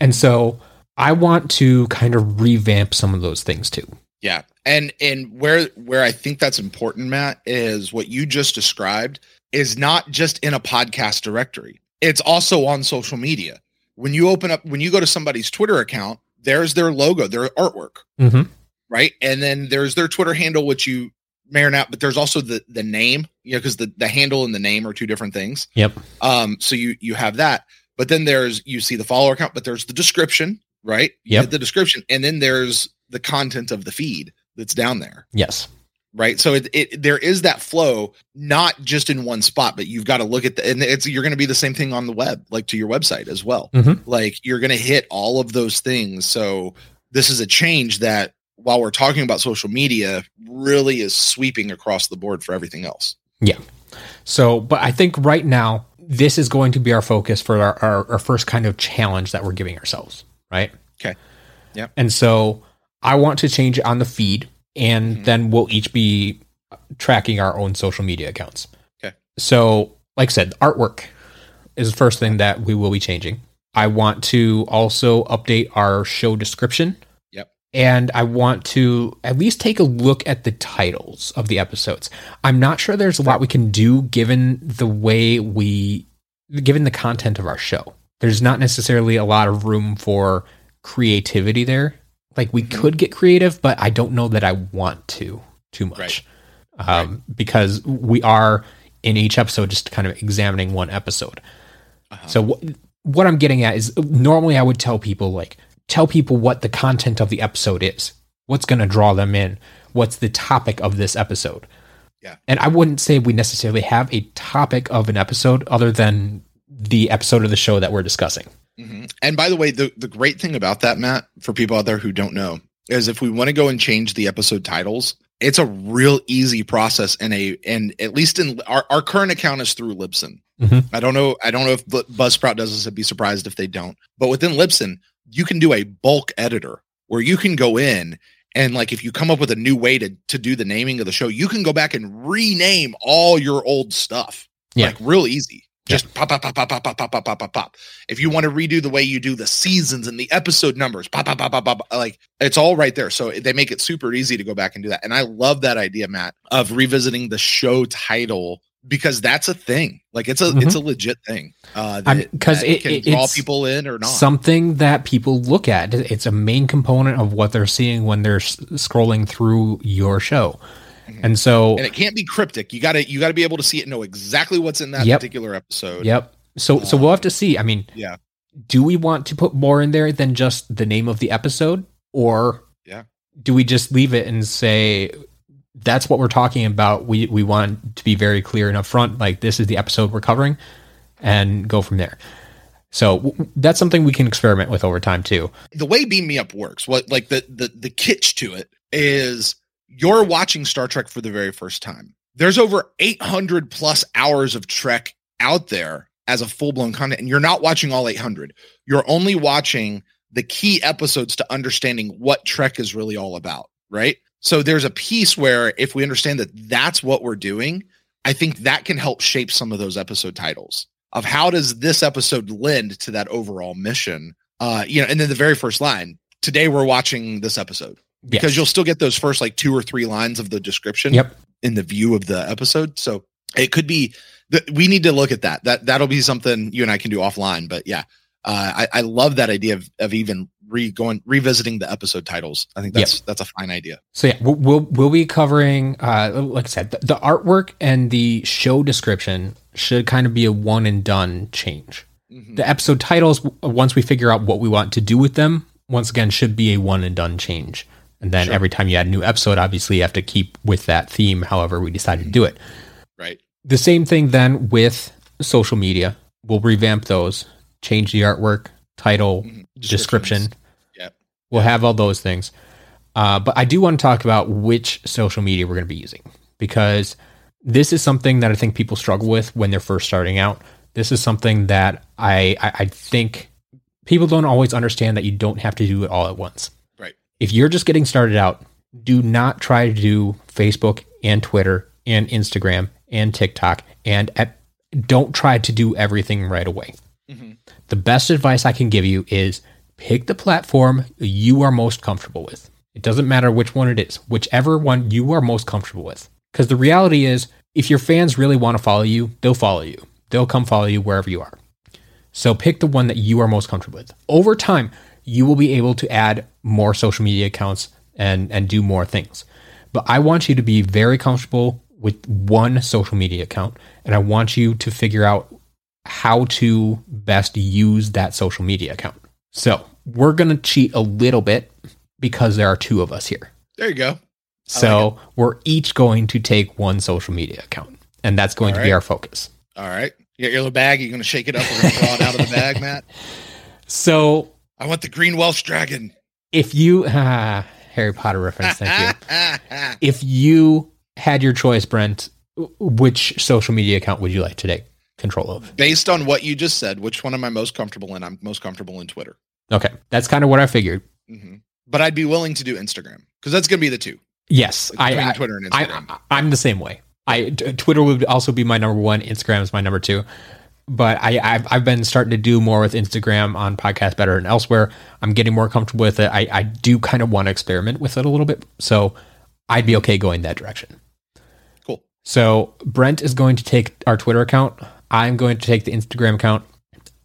And so i want to kind of revamp some of those things too Yeah. And and where where I think that's important, Matt, is what you just described is not just in a podcast directory. It's also on social media. When you open up when you go to somebody's Twitter account, there's their logo, their artwork, mm-hmm. right? And then there's their Twitter handle, which you may or not, but there's also the the name, you know, because the, the handle and the name are two different things. yep Um, so you you have that, but then there's you see the follower count, but there's the description, right? Yeah. The description, and then there's the content of the feed that's down there, yes right? So it, it there is that flow, not just in one spot, but you've got to look at the and it's you're going to be the same thing on the web, like to your website as well. Mhm. Like you're going to hit all of those things. So this is a change that while we're talking about social media, really is sweeping across the board for everything else. Yeah. So but i think right now this is going to be our focus for our, our, our first kind of challenge that we're giving ourselves right Okay. Yeah. and so i want to change it on the feed and Mhm. then we'll each be tracking our own social media accounts Okay. so like i said artwork is the first thing that we will be changing i want to also update our show description. And I want to at least take a look at the titles of the episodes. I'm not sure there's a lot we can do given the way we, given the content of our show. There's not necessarily a lot of room for creativity there. Like we Mhm. could get creative, but I don't know that I want to too much. Right. Um, Because we are in each episode just kind of examining one episode. Uh-huh. So what what I'm getting at is normally I would tell people like tell people what the content of the episode is. What's going to draw them in? What's the topic of this episode? Yeah. And I wouldn't say we necessarily have a topic of an episode other than the episode of the show that we're discussing. Mhm. And by the way, the, the great thing about that, Matt, for people out there who don't know, is if we want to go and change the episode titles, it's a real easy process and a and at least in our, our current account is through Libsyn. Mhm. I don't know. I don't know if Buzzsprout does this. I'd be surprised if they don't. But within Libsyn, you can do a bulk editor where you can go in and like if you come up with a new way to to do the naming of the show, you can go back and rename all your old stuff. Yeah. Like real easy. Just pop, pop, pop, pop, pop, pop, pop, pop, pop, pop, pop. If you want to redo the way you do the seasons and the episode numbers, pop, pop, pop, pop, pop, like it's all right there. So they make it super easy to go back and do that. And I love that idea, Matt, of revisiting the show title because that's a thing. Like it's a it's a legit thing. Uh, I'm- 'cause it- can it- draw people in or not. Something that people look at. It's a main component of what they're seeing when they're s- scrolling through your show. Mhm. And so and it can't be cryptic. You gotta you gotta be able to see it, and know exactly what's in that Yep. particular episode. Yep. So so we'll have to see. I mean, Yeah. Do we want to put more in there than just the name of the episode, or Yeah. do we just leave it and say that's what we're talking about? We we want to be very clear and upfront. Like this is the episode we're covering, and go from there. So w- that's something we can experiment with over time too. the way Beam Me Up works, what like the the the kitsch to it is you're watching Star Trek for the very first time. There's over 800 plus hours of Trek out there as a full blown content, and you're not watching all 800. You're only watching the key episodes to understanding what Trek is really all about. right? So there's a piece where if we understand that that's what we're doing, I think that can help shape some of those episode titles of how does this episode lend to that overall mission. Uh, you know, and then the very first line, today we're watching this episode. Because yes. you'll still get those first like two or three lines of the description yep. in the view of the episode. So it could be that we need to look at that. That that'll be something you and I can do offline. But yeah, uh, I, I love that idea of, of even re going revisiting the episode titles. I think that's yep. that's a fine idea. So yeah, we'll we'll, we'll be covering, uh, like I said, the, the, artwork and the show description should kind of be a one and done change. Mm-hmm. The episode titles, once we figure out what we want to do with them, once again should be a one and done change. And then sure. every time you add a new episode, obviously you have to keep with that theme. However, we decide mm-hmm. to do it. Right. The same thing then with social media. We'll revamp those change the artwork, title, mm-hmm. description. Yep. We'll have all those things. Uh, but I do want to talk about which social media we're going to be using because this is something that I think people struggle with when they're first starting out. This is something that I, I, I think people don't always understand that you don't have to do it all at once. Right. If you're just getting started out, do not try to do Facebook and Twitter and Instagram and TikTok and at, don't try to do everything right away. Mm-hmm. The best advice I can give you is pick the platform you are most comfortable with. It doesn't matter which one it is, whichever one you are most comfortable with. Because the reality is, if your fans really want to follow you, they'll follow you. They'll come follow you wherever you are. So pick the one that you are most comfortable with. Over time, you will be able to add more social media accounts and, and do more things. But I want you to be very comfortable with one social media account. And I want you to figure out how to best use that social media account. So we're going to cheat a little bit because there are two of us here. There you go. so like we're each going to take one social media account, and that's going All to right. be our focus. All right. You got your little bag. You're going to shake it up. We're going to draw it out of the bag, Matt. [laughs] So I want the green Welsh dragon. If you, uh, [laughs] Harry Potter reference, thank you. [laughs] if you had your choice, Brent, which social media account would you like to take? Control of. Based on what you just said, which one am I most comfortable in? I'm most comfortable in Twitter. Okay, that's kind of what I figured. Mm-hmm. But I'd be willing to do Instagram because that's going to be the two. Yes, like I, Twitter and Instagram. I, am the same way. I Twitter would also be my number one. Instagram is my number two. But I, I've, I've been starting to do more with Instagram on Podcast Better and elsewhere. I'm getting more comfortable with it. I, I do kind of want to experiment with it a little bit. So I'd be okay going that direction. Cool. So Brent is going to take our Twitter account. I'm going to take the Instagram account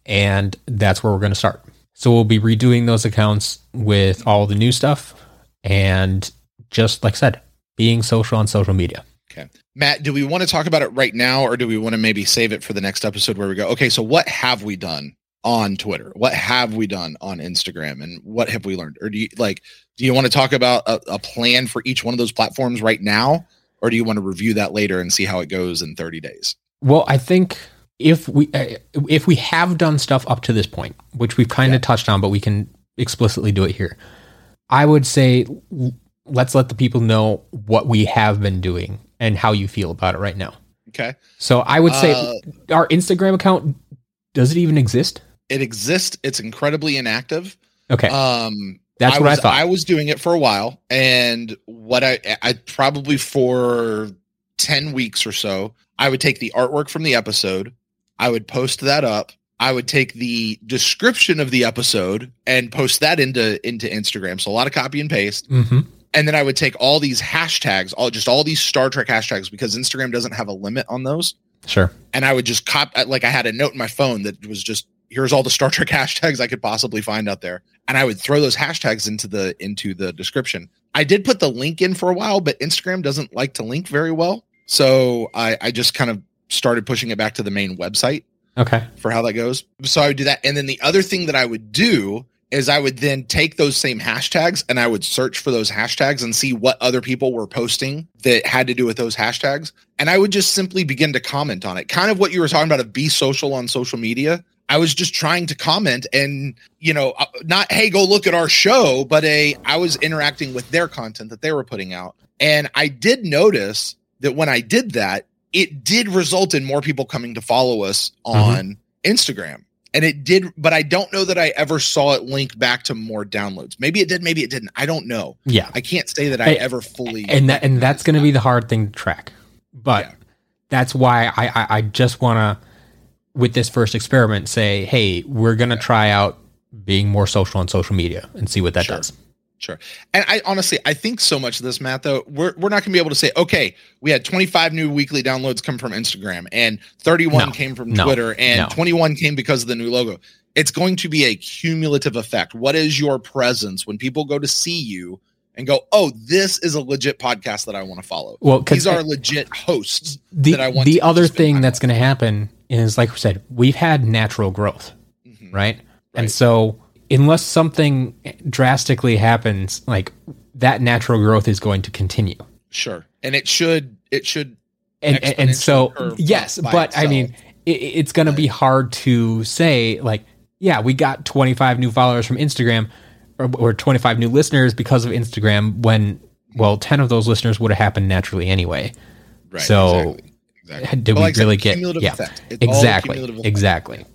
and that's where we're going to start. So we'll be redoing those accounts with all the new stuff and just like I said, being social on social media. Okay. Matt, do we want to talk about it right now or do we want to maybe save it for the next episode where we go, okay, so what have we done on Twitter? What have we done on Instagram and what have we learned? Or do you like, do you want to talk about a, a plan for each one of those platforms right now? Or do you want to review that later and see how it goes in 30 days? Well, I think if we uh, if we have done stuff up to this point, which we've kind of yeah. touched on, but we can explicitly do it here. I would say let's let the people know what we have been doing and how you feel about it right now. Okay. So I would say uh, our Instagram account does it even exist? It exists. It's incredibly inactive. Okay. Um that's I what was, I thought. I was doing it for a while and what I I probably for 10 weeks or so, I would take the artwork from the episode, I would post that up. I would take the description of the episode and post that into into Instagram. So a lot of copy and paste. Mm-hmm. And then I would take all these hashtags, all just all these Star Trek hashtags because Instagram doesn't have a limit on those. Sure. And I would just cop like I had a note in my phone that was just here's all the Star Trek [laughs] hashtags I could possibly find out there. And I would throw those hashtags into the into the description. I did put the link in for a while, but Instagram doesn't like to link very well. So I, I just kind of started pushing it back to the main website. Okay. For how that goes. So I would do that. And then the other thing that I would do is I would then take those same hashtags and I would search for those hashtags and see what other people were posting that had to do with those hashtags. And I would just simply begin to comment on it. Kind of what you were talking about of be social on social media. I was just trying to comment and, you know, uh, not, hey, go look at our show, but a, I was interacting with their content that they were putting out. And I did notice that when I did that, it did result in more people coming to follow us mm-hmm. on mm-hmm. Instagram. and it did but i don't know that i ever saw it link back to more downloads maybe it did maybe it didn't i don't know Yeah. i can't say that i ever fully and that and that's going to be the hard thing to track. But Yeah. that's why I I, I just want to with this first experiment say, hey, we're going to try out being more social on social media and see what that Sure. does. Sure. And I honestly, I think so much of this, Matt, though, we're, we're not going to be able to say, okay, we had 25 new weekly downloads come from Instagram and 31 No. came from No. Twitter and No. 21 came because of the new logo. It's going to be a cumulative effect. What is your presence when people go to see you and go, oh, this is a legit podcast that I want to follow? Well, These are legit hosts the that I want the other thing that's going to happen is like we said, we've had natural growth, Mhm. right? And so unless something drastically happens, like that natural growth is going to continue. Sure. And it should, it should, and and, and so yes but i mean it, it's going to be hard to say like yeah we got 25 new followers from instagram or, or 25 new listeners because of instagram when well 10 of those listeners would have happened naturally anyway right. So, exactly. Exactly. did we like really get yeah effect. It's all exactly effect.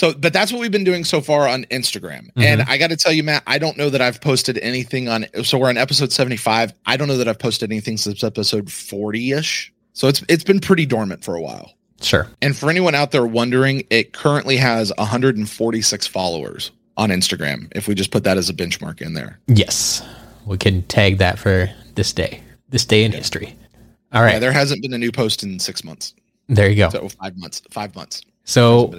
So, but that's what we've been doing so far on Instagram. Mm-hmm. And I got to tell you, Matt, I don't know that I've posted anything on. So we're on episode 75. I don't know that I've posted anything since episode 40 ish. So it's it's been pretty dormant for a while. sure And for anyone out there wondering, it currently has 146 followers on Instagram. If we just put that as a benchmark in there, yes we can tag that for this day this day in history All right. yeah, there hasn't been a new post in six months. there you go So five months. Five months. so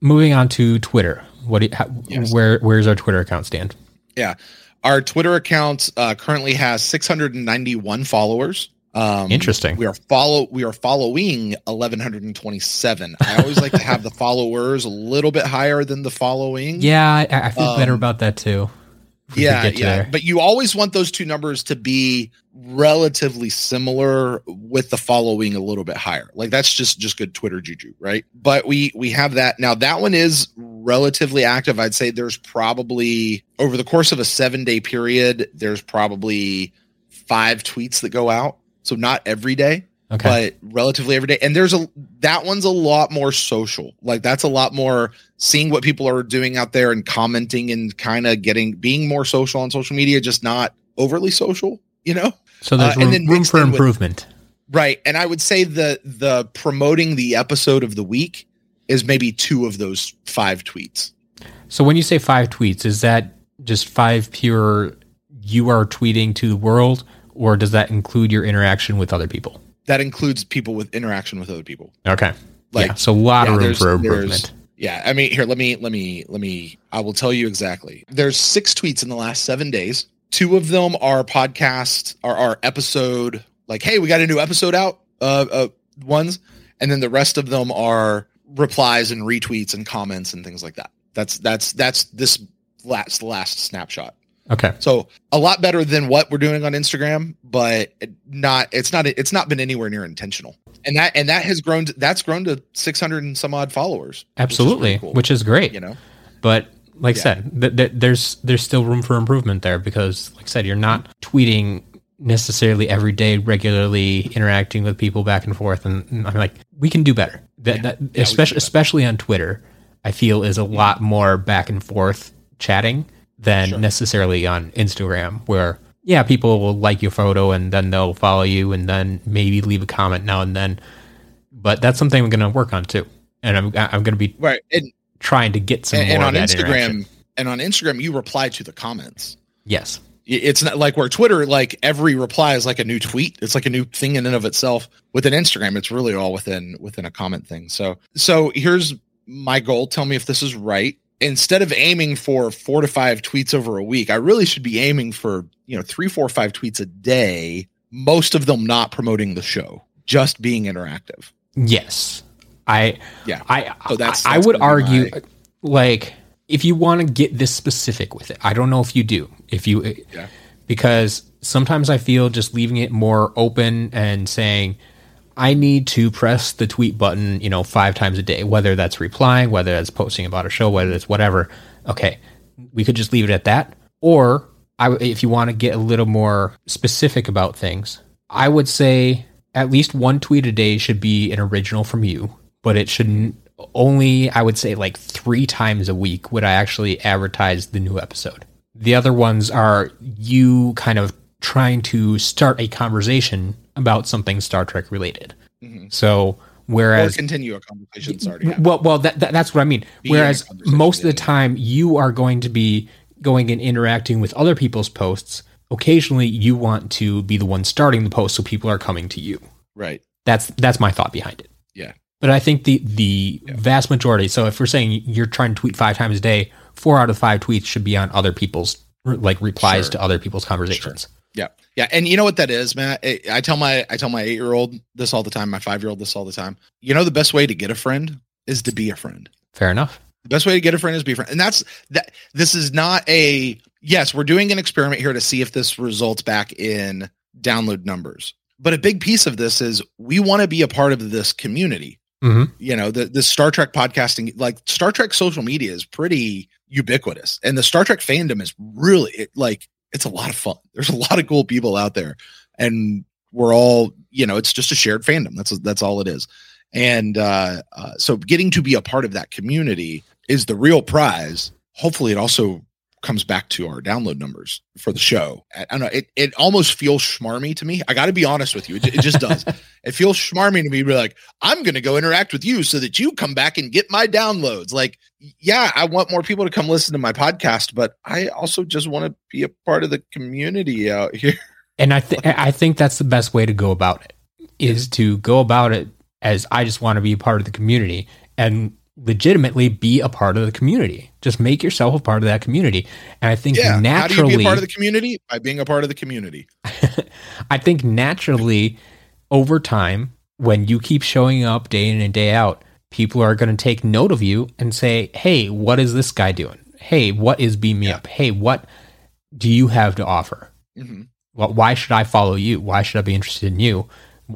Hasn't been a new- moving on to twitter what do you, how, Yes. where where's our twitter account stand Yeah. Our Twitter account uh, currently has 691 followers. Um, Interesting. We are follow we are following 1127. I always like to have the [laughs] followers a little bit higher than the following. Yeah, I, I feel better Um, about that too. If we could Yeah, yeah. there. But you always want those two numbers to be relatively similar with the following a little bit higher. Like that's just just good Twitter juju, right? But we we have that. Now that one is relatively active. I'd say there's probably over the course of a 7-day period, there's probably 5 tweets that go out. So not every day, okay. but relatively every day. And there's a that one's a lot more social. Like that's a lot more seeing what people are doing out there and commenting and kind of getting being more social on social media, just not overly social, you know? so there's uh, and room, then room for in with- improvement. Right. And I would say the the promoting the episode of the week is maybe two of those five tweets. So when you say five tweets, is that just five pure you are tweeting to the world, or does that include your interaction with other people? That includes people with interaction with other people. Okay. Like yeah, so a lot yeah, of room for improvement. Yeah, I mean, here, let me, let me, let me. I will tell you exactly. There's six tweets in the last seven days. Two of them are podcast, are our episode. Like, hey, we got a new episode out. Uh, uh, ones, and then the rest of them are replies and retweets and comments and things like that. That's that's that's this last last snapshot. Okay. So a lot better than what we're doing on Instagram, but not it's not it's not been anywhere near intentional. And that and that has grown to, that's grown to 600 and some odd followers. which is Absolutely, cool, which is great. you know. But like I said, th- th- there's there's still room for improvement there because, like I said, you're not tweeting necessarily every day, regularly interacting with people back and forth, and, and I'm like, we can do better. That, Yeah. that Yeah, especially especially on Twitter, I feel is a lot more back and forth chatting than Sure. necessarily on Instagram, where yeah, people will like your photo and then they'll follow you and then maybe leave a comment now and then. But that's something I'm going to work on too, and I'm I'm going to be Right. And trying to get some and, more and of on that. Instagram and on Instagram you reply to the comments. Yes. It's not like where Twitter like every reply is like a new tweet. It's like a new thing in and of itself. Within Instagram it's really all within within a comment thing. So so here's my goal. Tell me if this is right. Instead of aiming for four to five tweets over a week, I really should be aiming for, you know, three, four, five tweets a day, most of them not promoting the show, just being interactive. Yes. I Yeah. I So that's- I, I would argue my- like if you want to get this specific with it. I don't know if you do. If you Yeah. because sometimes I feel just leaving it more open and saying I need to press the tweet button, you know, five times a day, whether that's replying, whether that's posting about a show, whether it's whatever. Okay, we could just leave it at that. Or I, if you want to get a little more specific about things, I would say at least one tweet a day should be an original from you, but it shouldn't only I would say like three times a week would I actually advertise the new episode. The other ones are you kind of trying to start a conversation about something Star Trek related. Mm-hmm. So whereas or continue a conversation happened. well well that, that, that's what I mean. Whereas most of the time you are going to be going and interacting with other people's posts. Occasionally you want to be the one starting the post so people are coming to you. Right. That's that's my thought behind it. Yeah. But I think the the yeah. vast majority. So if we're saying you're trying to tweet five times a day, four out of five tweets should be on other people's like replies sure. to other people's conversations. Sure. Yeah, yeah, and you know what that is, Matt. I tell my I tell my eight year old this all the time. My five year old this all the time. You know, the best way to get a friend is to be a friend. Fair enough. The best way to get a friend is be a friend, and that's that. This is not a yes. We're doing an experiment here to see if this results back in download numbers. But a big piece of this is we want to be a part of this community. Mm-hmm. You know, the the Star Trek podcasting, like Star Trek social media, is pretty ubiquitous, and the Star Trek fandom is really it, like it's a lot of fun. There's a lot of cool people out there, and we're all you know, it's just a shared fandom. That's that's all it is. And uh, uh, so, getting to be a part of that community is the real prize. Hopefully, it also comes back to our download numbers for the show. I don't know. It, it almost feels schmarmy to me. I got to be honest with you. It, it just does. [laughs] it feels schmarmy to me. Be like, I'm going to go interact with you so that you come back and get my downloads. Like, yeah, I want more people to come listen to my podcast, but I also just want to be a part of the community out here. And I think [laughs] I think that's the best way to go about it is to go about it as I just want to be a part of the community and legitimately be a part of the community. Just make yourself a part of that community. And I think yeah. naturally, how do you be a part of the community by being a part of the community. [laughs] I think naturally, over time, when you keep showing up day in and day out, people are going to take note of you and say, "Hey, what is this guy doing? Hey, what is Beam Me yeah. Up? Hey, what do you have to offer? Mm-hmm. Well, why should I follow you? Why should I be interested in you?"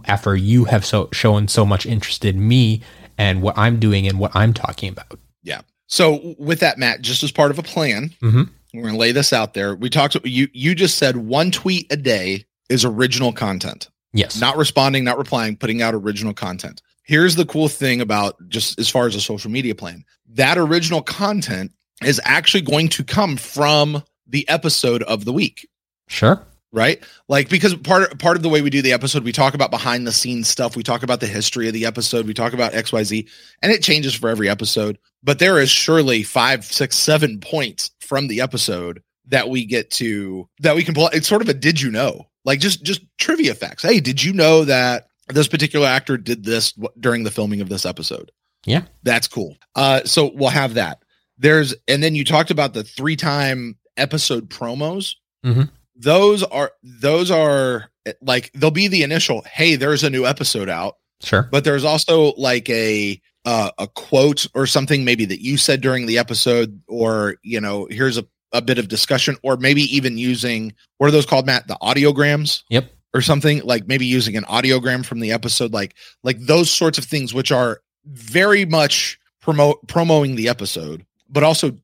After you have so shown so much interest in me and what I'm doing and what I'm talking about. Yeah. So with that, Matt, just as part of a plan, mm-hmm. we're going to lay this out there. We talked. You you just said one tweet a day is original content. Yes. Not responding, not replying, putting out original content. Here's the cool thing about just as far as a social media plan. That original content is actually going to come from the episode of the week. Sure right? Like because part part of the way we do the episode we talk about behind the scenes stuff. We talk about the history of the episode. We talk about xyz and it changes for every episode. But there is surely five six seven points from the episode that we get to that we can pull. It's sort of a did you know? Like just just trivia facts. Hey did you know that this particular actor did this during the filming of this episode? Yeah. That's cool. Uh so we'll have that. There's and then you talked about the three time episode promos. Mm-hmm those are those are like they'll be the initial hey there's a new episode out. Sure. But there's also like a uh, a quote or something maybe that you said during the episode or you know here's a, a bit of discussion or maybe even using what are those called matt? The audiograms? Yep. Or something like maybe using an audiogram from the episode like like those sorts of things which are very much promote promoting the episode but also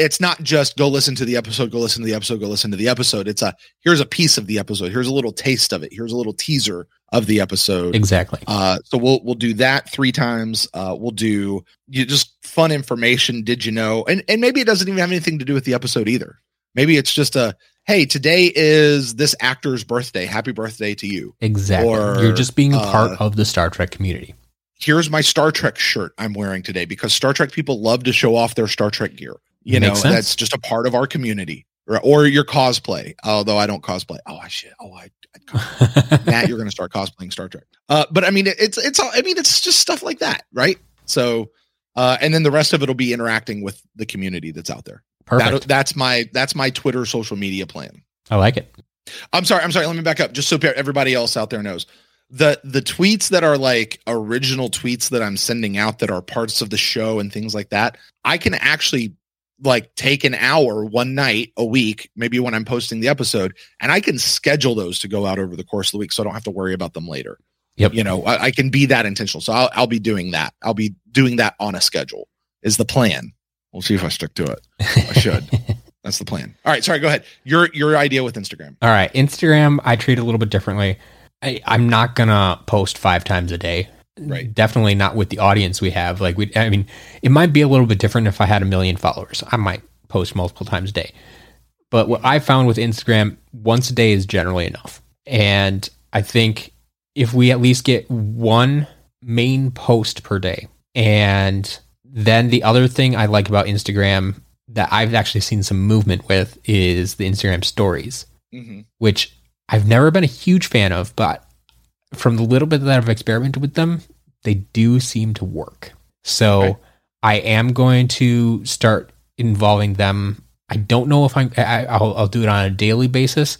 it's not just go listen to the episode, go listen to the episode, go listen to the episode. It's a here's a piece of the episode. Here's a little taste of it. Here's a little teaser of the episode. Exactly. Uh, so we'll we'll do that three times. Uh, we'll do you just fun information. Did you know? And and maybe it doesn't even have anything to do with the episode either. Maybe it's just a hey, today is this actor's birthday. Happy birthday to you. Exactly. Or, You're just being a part uh, of the Star Trek community. Here's my Star Trek shirt I'm wearing today because Star Trek people love to show off their Star Trek gear. You know, that's just a part of our community. Or, or your cosplay, although I don't cosplay. Oh, I should. Oh, I. [laughs] Matt, you're going to start cosplaying Star Trek. Uh, but I mean, it's it's. I mean, it's just stuff like that, right? So, uh, and then the rest of it will be interacting with the community that's out there. Perfect. That, that's my that's my Twitter social media plan. I like it. I'm sorry. I'm sorry. Let me back up, just so everybody else out there knows the the tweets that are like original tweets that I'm sending out that are parts of the show and things like that. I can actually like take an hour one night a week, maybe when I'm posting the episode, and I can schedule those to go out over the course of the week, so I don't have to worry about them later. Yep. You know, I, I can be that intentional. So I'll, I'll be doing that. I'll be doing that on a schedule. Is the plan? We'll see if I stick to it. I should. [laughs] That's the plan. All right. Sorry. Go ahead. Your your idea with Instagram. All right. Instagram, I treat a little bit differently. I, I'm not gonna post five times a day. Right. Definitely not with the audience we have. Like we, I mean, it might be a little bit different if I had a million followers. I might post multiple times a day. But what I found with Instagram, once a day is generally enough. And I think if we at least get one main post per day, and then the other thing I like about Instagram that I've actually seen some movement with is the Instagram stories, mm-hmm. which I've never been a huge fan of, but from the little bit that I've experimented with them, they do seem to work. So okay. I am going to start involving them. I don't know if I'm, I, will I'll do it on a daily basis,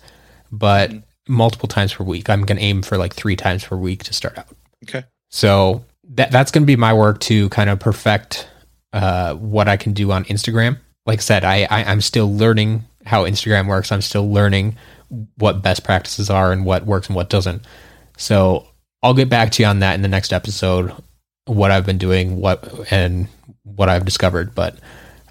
but mm-hmm. multiple times per week. I'm going to aim for like three times per week to start out. Okay. So that that's going to be my work to kind of perfect uh, what I can do on Instagram. Like I said, I, I I'm still learning how Instagram works. I'm still learning what best practices are and what works and what doesn't. So I'll get back to you on that in the next episode. What I've been doing, what and what I've discovered, but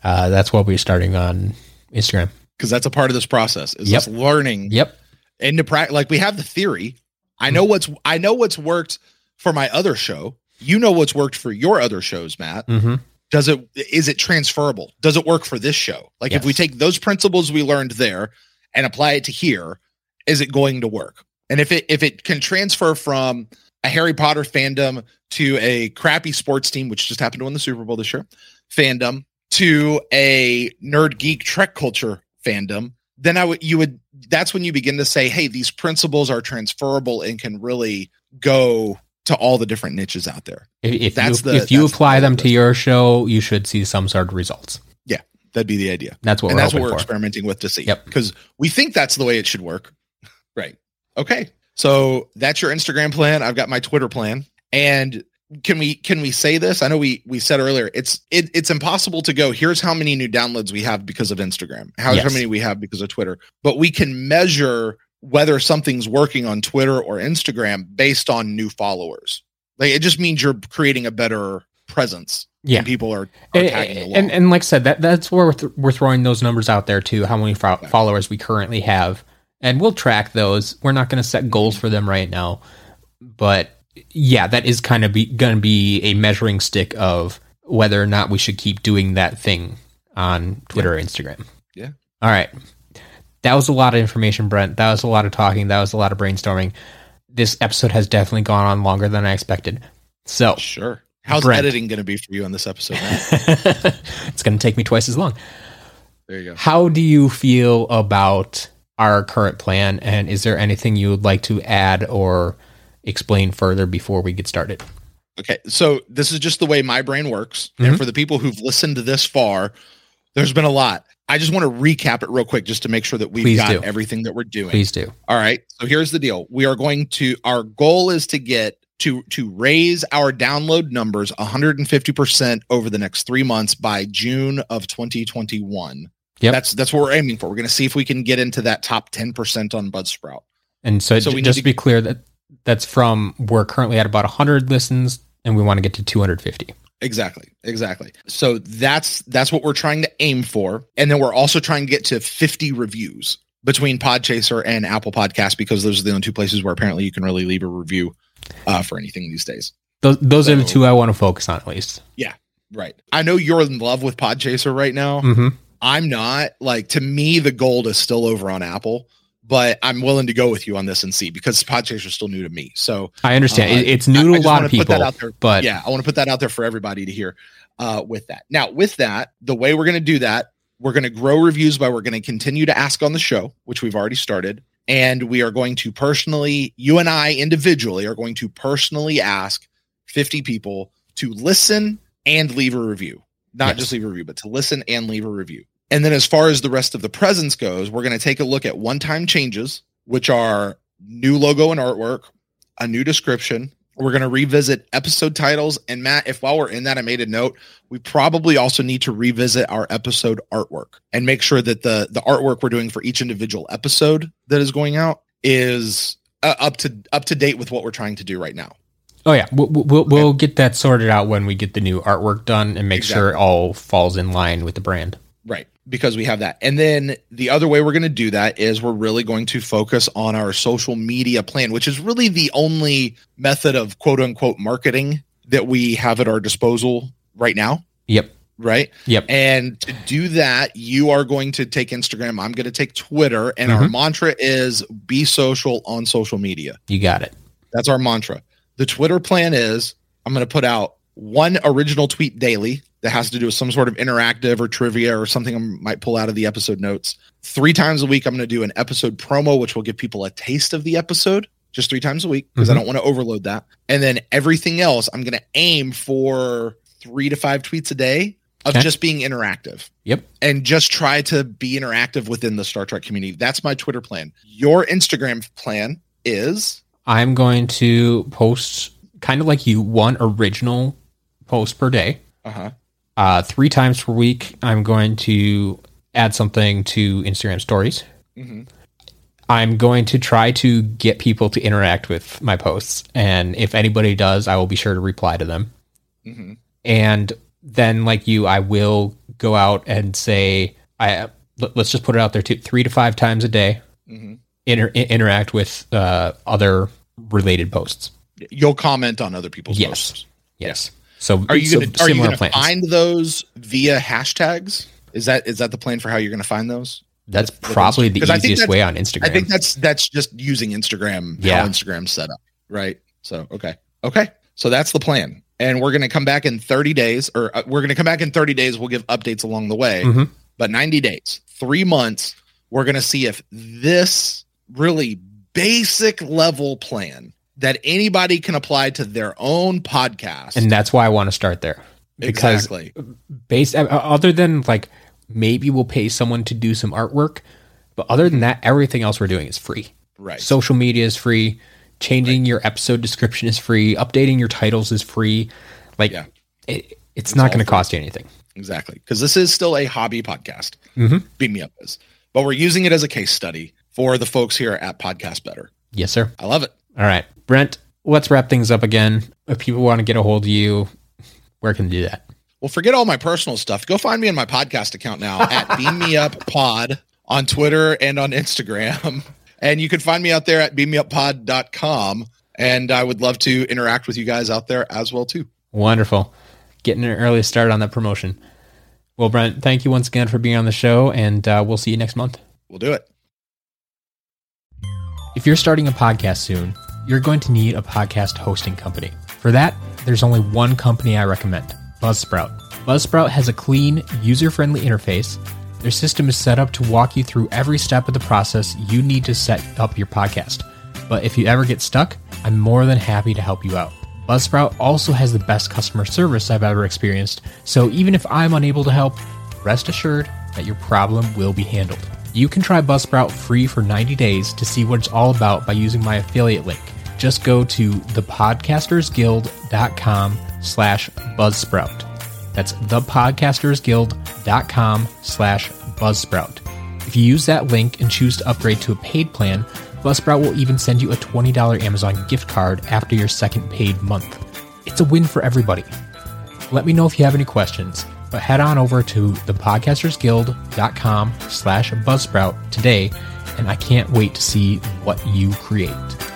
uh, that's what we're starting on Instagram because that's a part of this process. Is yep. learning? Yep. And to practice, like we have the theory. I know what's I know what's worked for my other show. You know what's worked for your other shows, Matt. Mm-hmm. Does it is it transferable? Does it work for this show? Like yes. if we take those principles we learned there and apply it to here, is it going to work? And if it if it can transfer from a Harry Potter fandom to a crappy sports team, which just happened to win the Super Bowl this year, fandom to a nerd geek trek culture fandom, then I would you would that's when you begin to say, hey, these principles are transferable and can really go to all the different niches out there. If, that's you, the, if you apply them to your show, you should see some sort of results. Yeah, that'd be the idea. That's what and that's what we're for. experimenting with to see. Yep. Because we think that's the way it should work. [laughs] right. Okay. So that's your Instagram plan. I've got my Twitter plan. And can we can we say this? I know we we said earlier it's it, it's impossible to go. Here's how many new downloads we have because of Instagram. How's yes. how many we have because of Twitter. But we can measure whether something's working on Twitter or Instagram based on new followers. Like it just means you're creating a better presence. Yeah, people are, are and, and, and like I said, that that's where we're, th- we're throwing those numbers out there too. How many fo- followers we currently have, and we'll track those. We're not going to set goals for them right now, but yeah, that is kind of going to be a measuring stick of whether or not we should keep doing that thing on Twitter yeah. or Instagram. Yeah. All right. That was a lot of information, Brent. That was a lot of talking. That was a lot of brainstorming. This episode has definitely gone on longer than I expected. So, sure. How's Brent, editing going to be for you on this episode? [laughs] it's going to take me twice as long. There you go. How do you feel about our current plan? And is there anything you would like to add or explain further before we get started? Okay. So, this is just the way my brain works. Mm-hmm. And for the people who've listened to this far, there's been a lot. I just want to recap it real quick just to make sure that we've Please got do. everything that we're doing. Please do. All right. So here's the deal. We are going to our goal is to get to to raise our download numbers 150% over the next 3 months by June of 2021. Yep. That's that's what we're aiming for. We're going to see if we can get into that top 10% on Buzzsprout. And so, so just to be clear that that's from we're currently at about 100 listens and we want to get to 250. Exactly. Exactly. So that's that's what we're trying to aim for. And then we're also trying to get to 50 reviews between Podchaser and Apple Podcast because those are the only two places where apparently you can really leave a review uh, for anything these days. Those those so, are the two I want to focus on at least. Yeah. Right. I know you're in love with Podchaser right now. Mm-hmm. I'm not. Like to me, the gold is still over on Apple but I'm willing to go with you on this and see because Podchaser is still new to me. So I understand uh, it's new to a lot of people. Put that out there, but yeah, I want to put that out there for everybody to hear. Uh, with that, now with that, the way we're going to do that, we're going to grow reviews by we're going to continue to ask on the show, which we've already started, and we are going to personally, you and I individually, are going to personally ask 50 people to listen and leave a review. Not yes. just leave a review, but to listen and leave a review. And then as far as the rest of the presence goes, we're going to take a look at one-time changes, which are new logo and artwork, a new description. We're going to revisit episode titles. And Matt, if while we're in that, I made a note, we probably also need to revisit our episode artwork and make sure that the the artwork we're doing for each individual episode that is going out is uh, up to up to date with what we're trying to do right now. Oh yeah, we'll we'll, okay. we'll get that sorted out when we get the new artwork done and make exactly. sure it all falls in line with the brand. Right because we have that. And then the other way we're going to do that is we're really going to focus on our social media plan, which is really the only method of quote unquote marketing that we have at our disposal right now. Yep. Right. Yep. And to do that, you are going to take Instagram. I'm going to take Twitter. And our Mhm. mantra is be social on social media. You got it. That's our mantra. The Twitter plan is I'm going to put out one original tweet daily that has to do with some sort of interactive or trivia or something I might pull out of the episode notes. Three times a week, I'm going to do an episode promo, which will give people a taste of the episode just three times a week because I Mhm. don't want to overload that. And then everything else, I'm going to aim for three to five tweets a day of Okay. just being interactive Yep. and just try to be interactive within the Star Trek community. That's my Twitter plan. Your Instagram plan is I'm going to post kind of like you one original post per day. uh huh. Uh, three times per week, I'm going to add something to Instagram stories. hmm I'm going to try to get people to interact with my posts. And if anybody does, I will be sure to reply to them. hmm And then, like you, I will go out and say, I let- let's just put it out there too, three to five times a day, hmm inter- interact with uh, other related posts. You'll comment on other people's Yes. posts. Yes. So Are you so gonna are you gonna find those via hashtags? Is that is that the plan for how you're gonna find those? That's with probably the I think easiest way on Instagram. I think that's that's just using Instagram Yeah. how Instagram's set up, right? So okay, okay, so that's the plan, and we're gonna come back in 30 days, or uh, we're gonna come back in 30 days. We'll give updates along the way, Mhm. but 90 days, three months, we're gonna see if this really basic level plan that anybody can apply to their own podcast. and that's why I want to start there because exactly, based uh, other than like maybe we'll pay someone to do some artwork, but other than that, everything else we're doing is free. right? Social media is free. Changing your episode description is free. Updating your titles is free. Like Yeah. it, it's, It's not going to cost you anything. Exactly. Because this is still a hobby podcast. Mhm. Beam Me Up is. But we're using it as a case study for the folks here at Podcast Better. Yes, sir. I love it. All right, Brent. Let's wrap things up again. If people want to get a hold of you, where can they do that? Well, forget all my personal stuff. Go find me on my podcast account now at [laughs] Beam Me Up Pod on Twitter and on Instagram. [laughs] And you can find me out there at beammeuppod.com. And I would love to interact with you guys out there as well too. Wonderful. Getting an early start on that promotion. Well, Brent, thank you once again for being on the show, and uh, we'll see you next month. We'll do it. If you're starting a podcast soon, you're going to need a podcast hosting company. For that, there's only one company I recommend Buzzsprout. Buzzsprout has a clean, user friendly interface. Their system is set up to walk you through every step of the process you need to set up your podcast. But if you ever get stuck, I'm more than happy to help you out. Buzzsprout also has the best customer service I've ever experienced, so even if I'm unable to help, rest assured that your problem will be handled. You can try Buzzsprout free for 90 days to see what it's all about by using my affiliate link. Just go to thepodcastersguild.com slash buzzsprout. That's thepodcastersguild.com slash buzzsprout. If you use that link and choose to upgrade to a paid plan, Buzzsprout will even send you a $20 Amazon gift card after your second paid month. It's a win for everybody. Let me know if you have any questions, head on over to thepodcastersguild.com slash buzzsprout today, and I can't wait to see what you create.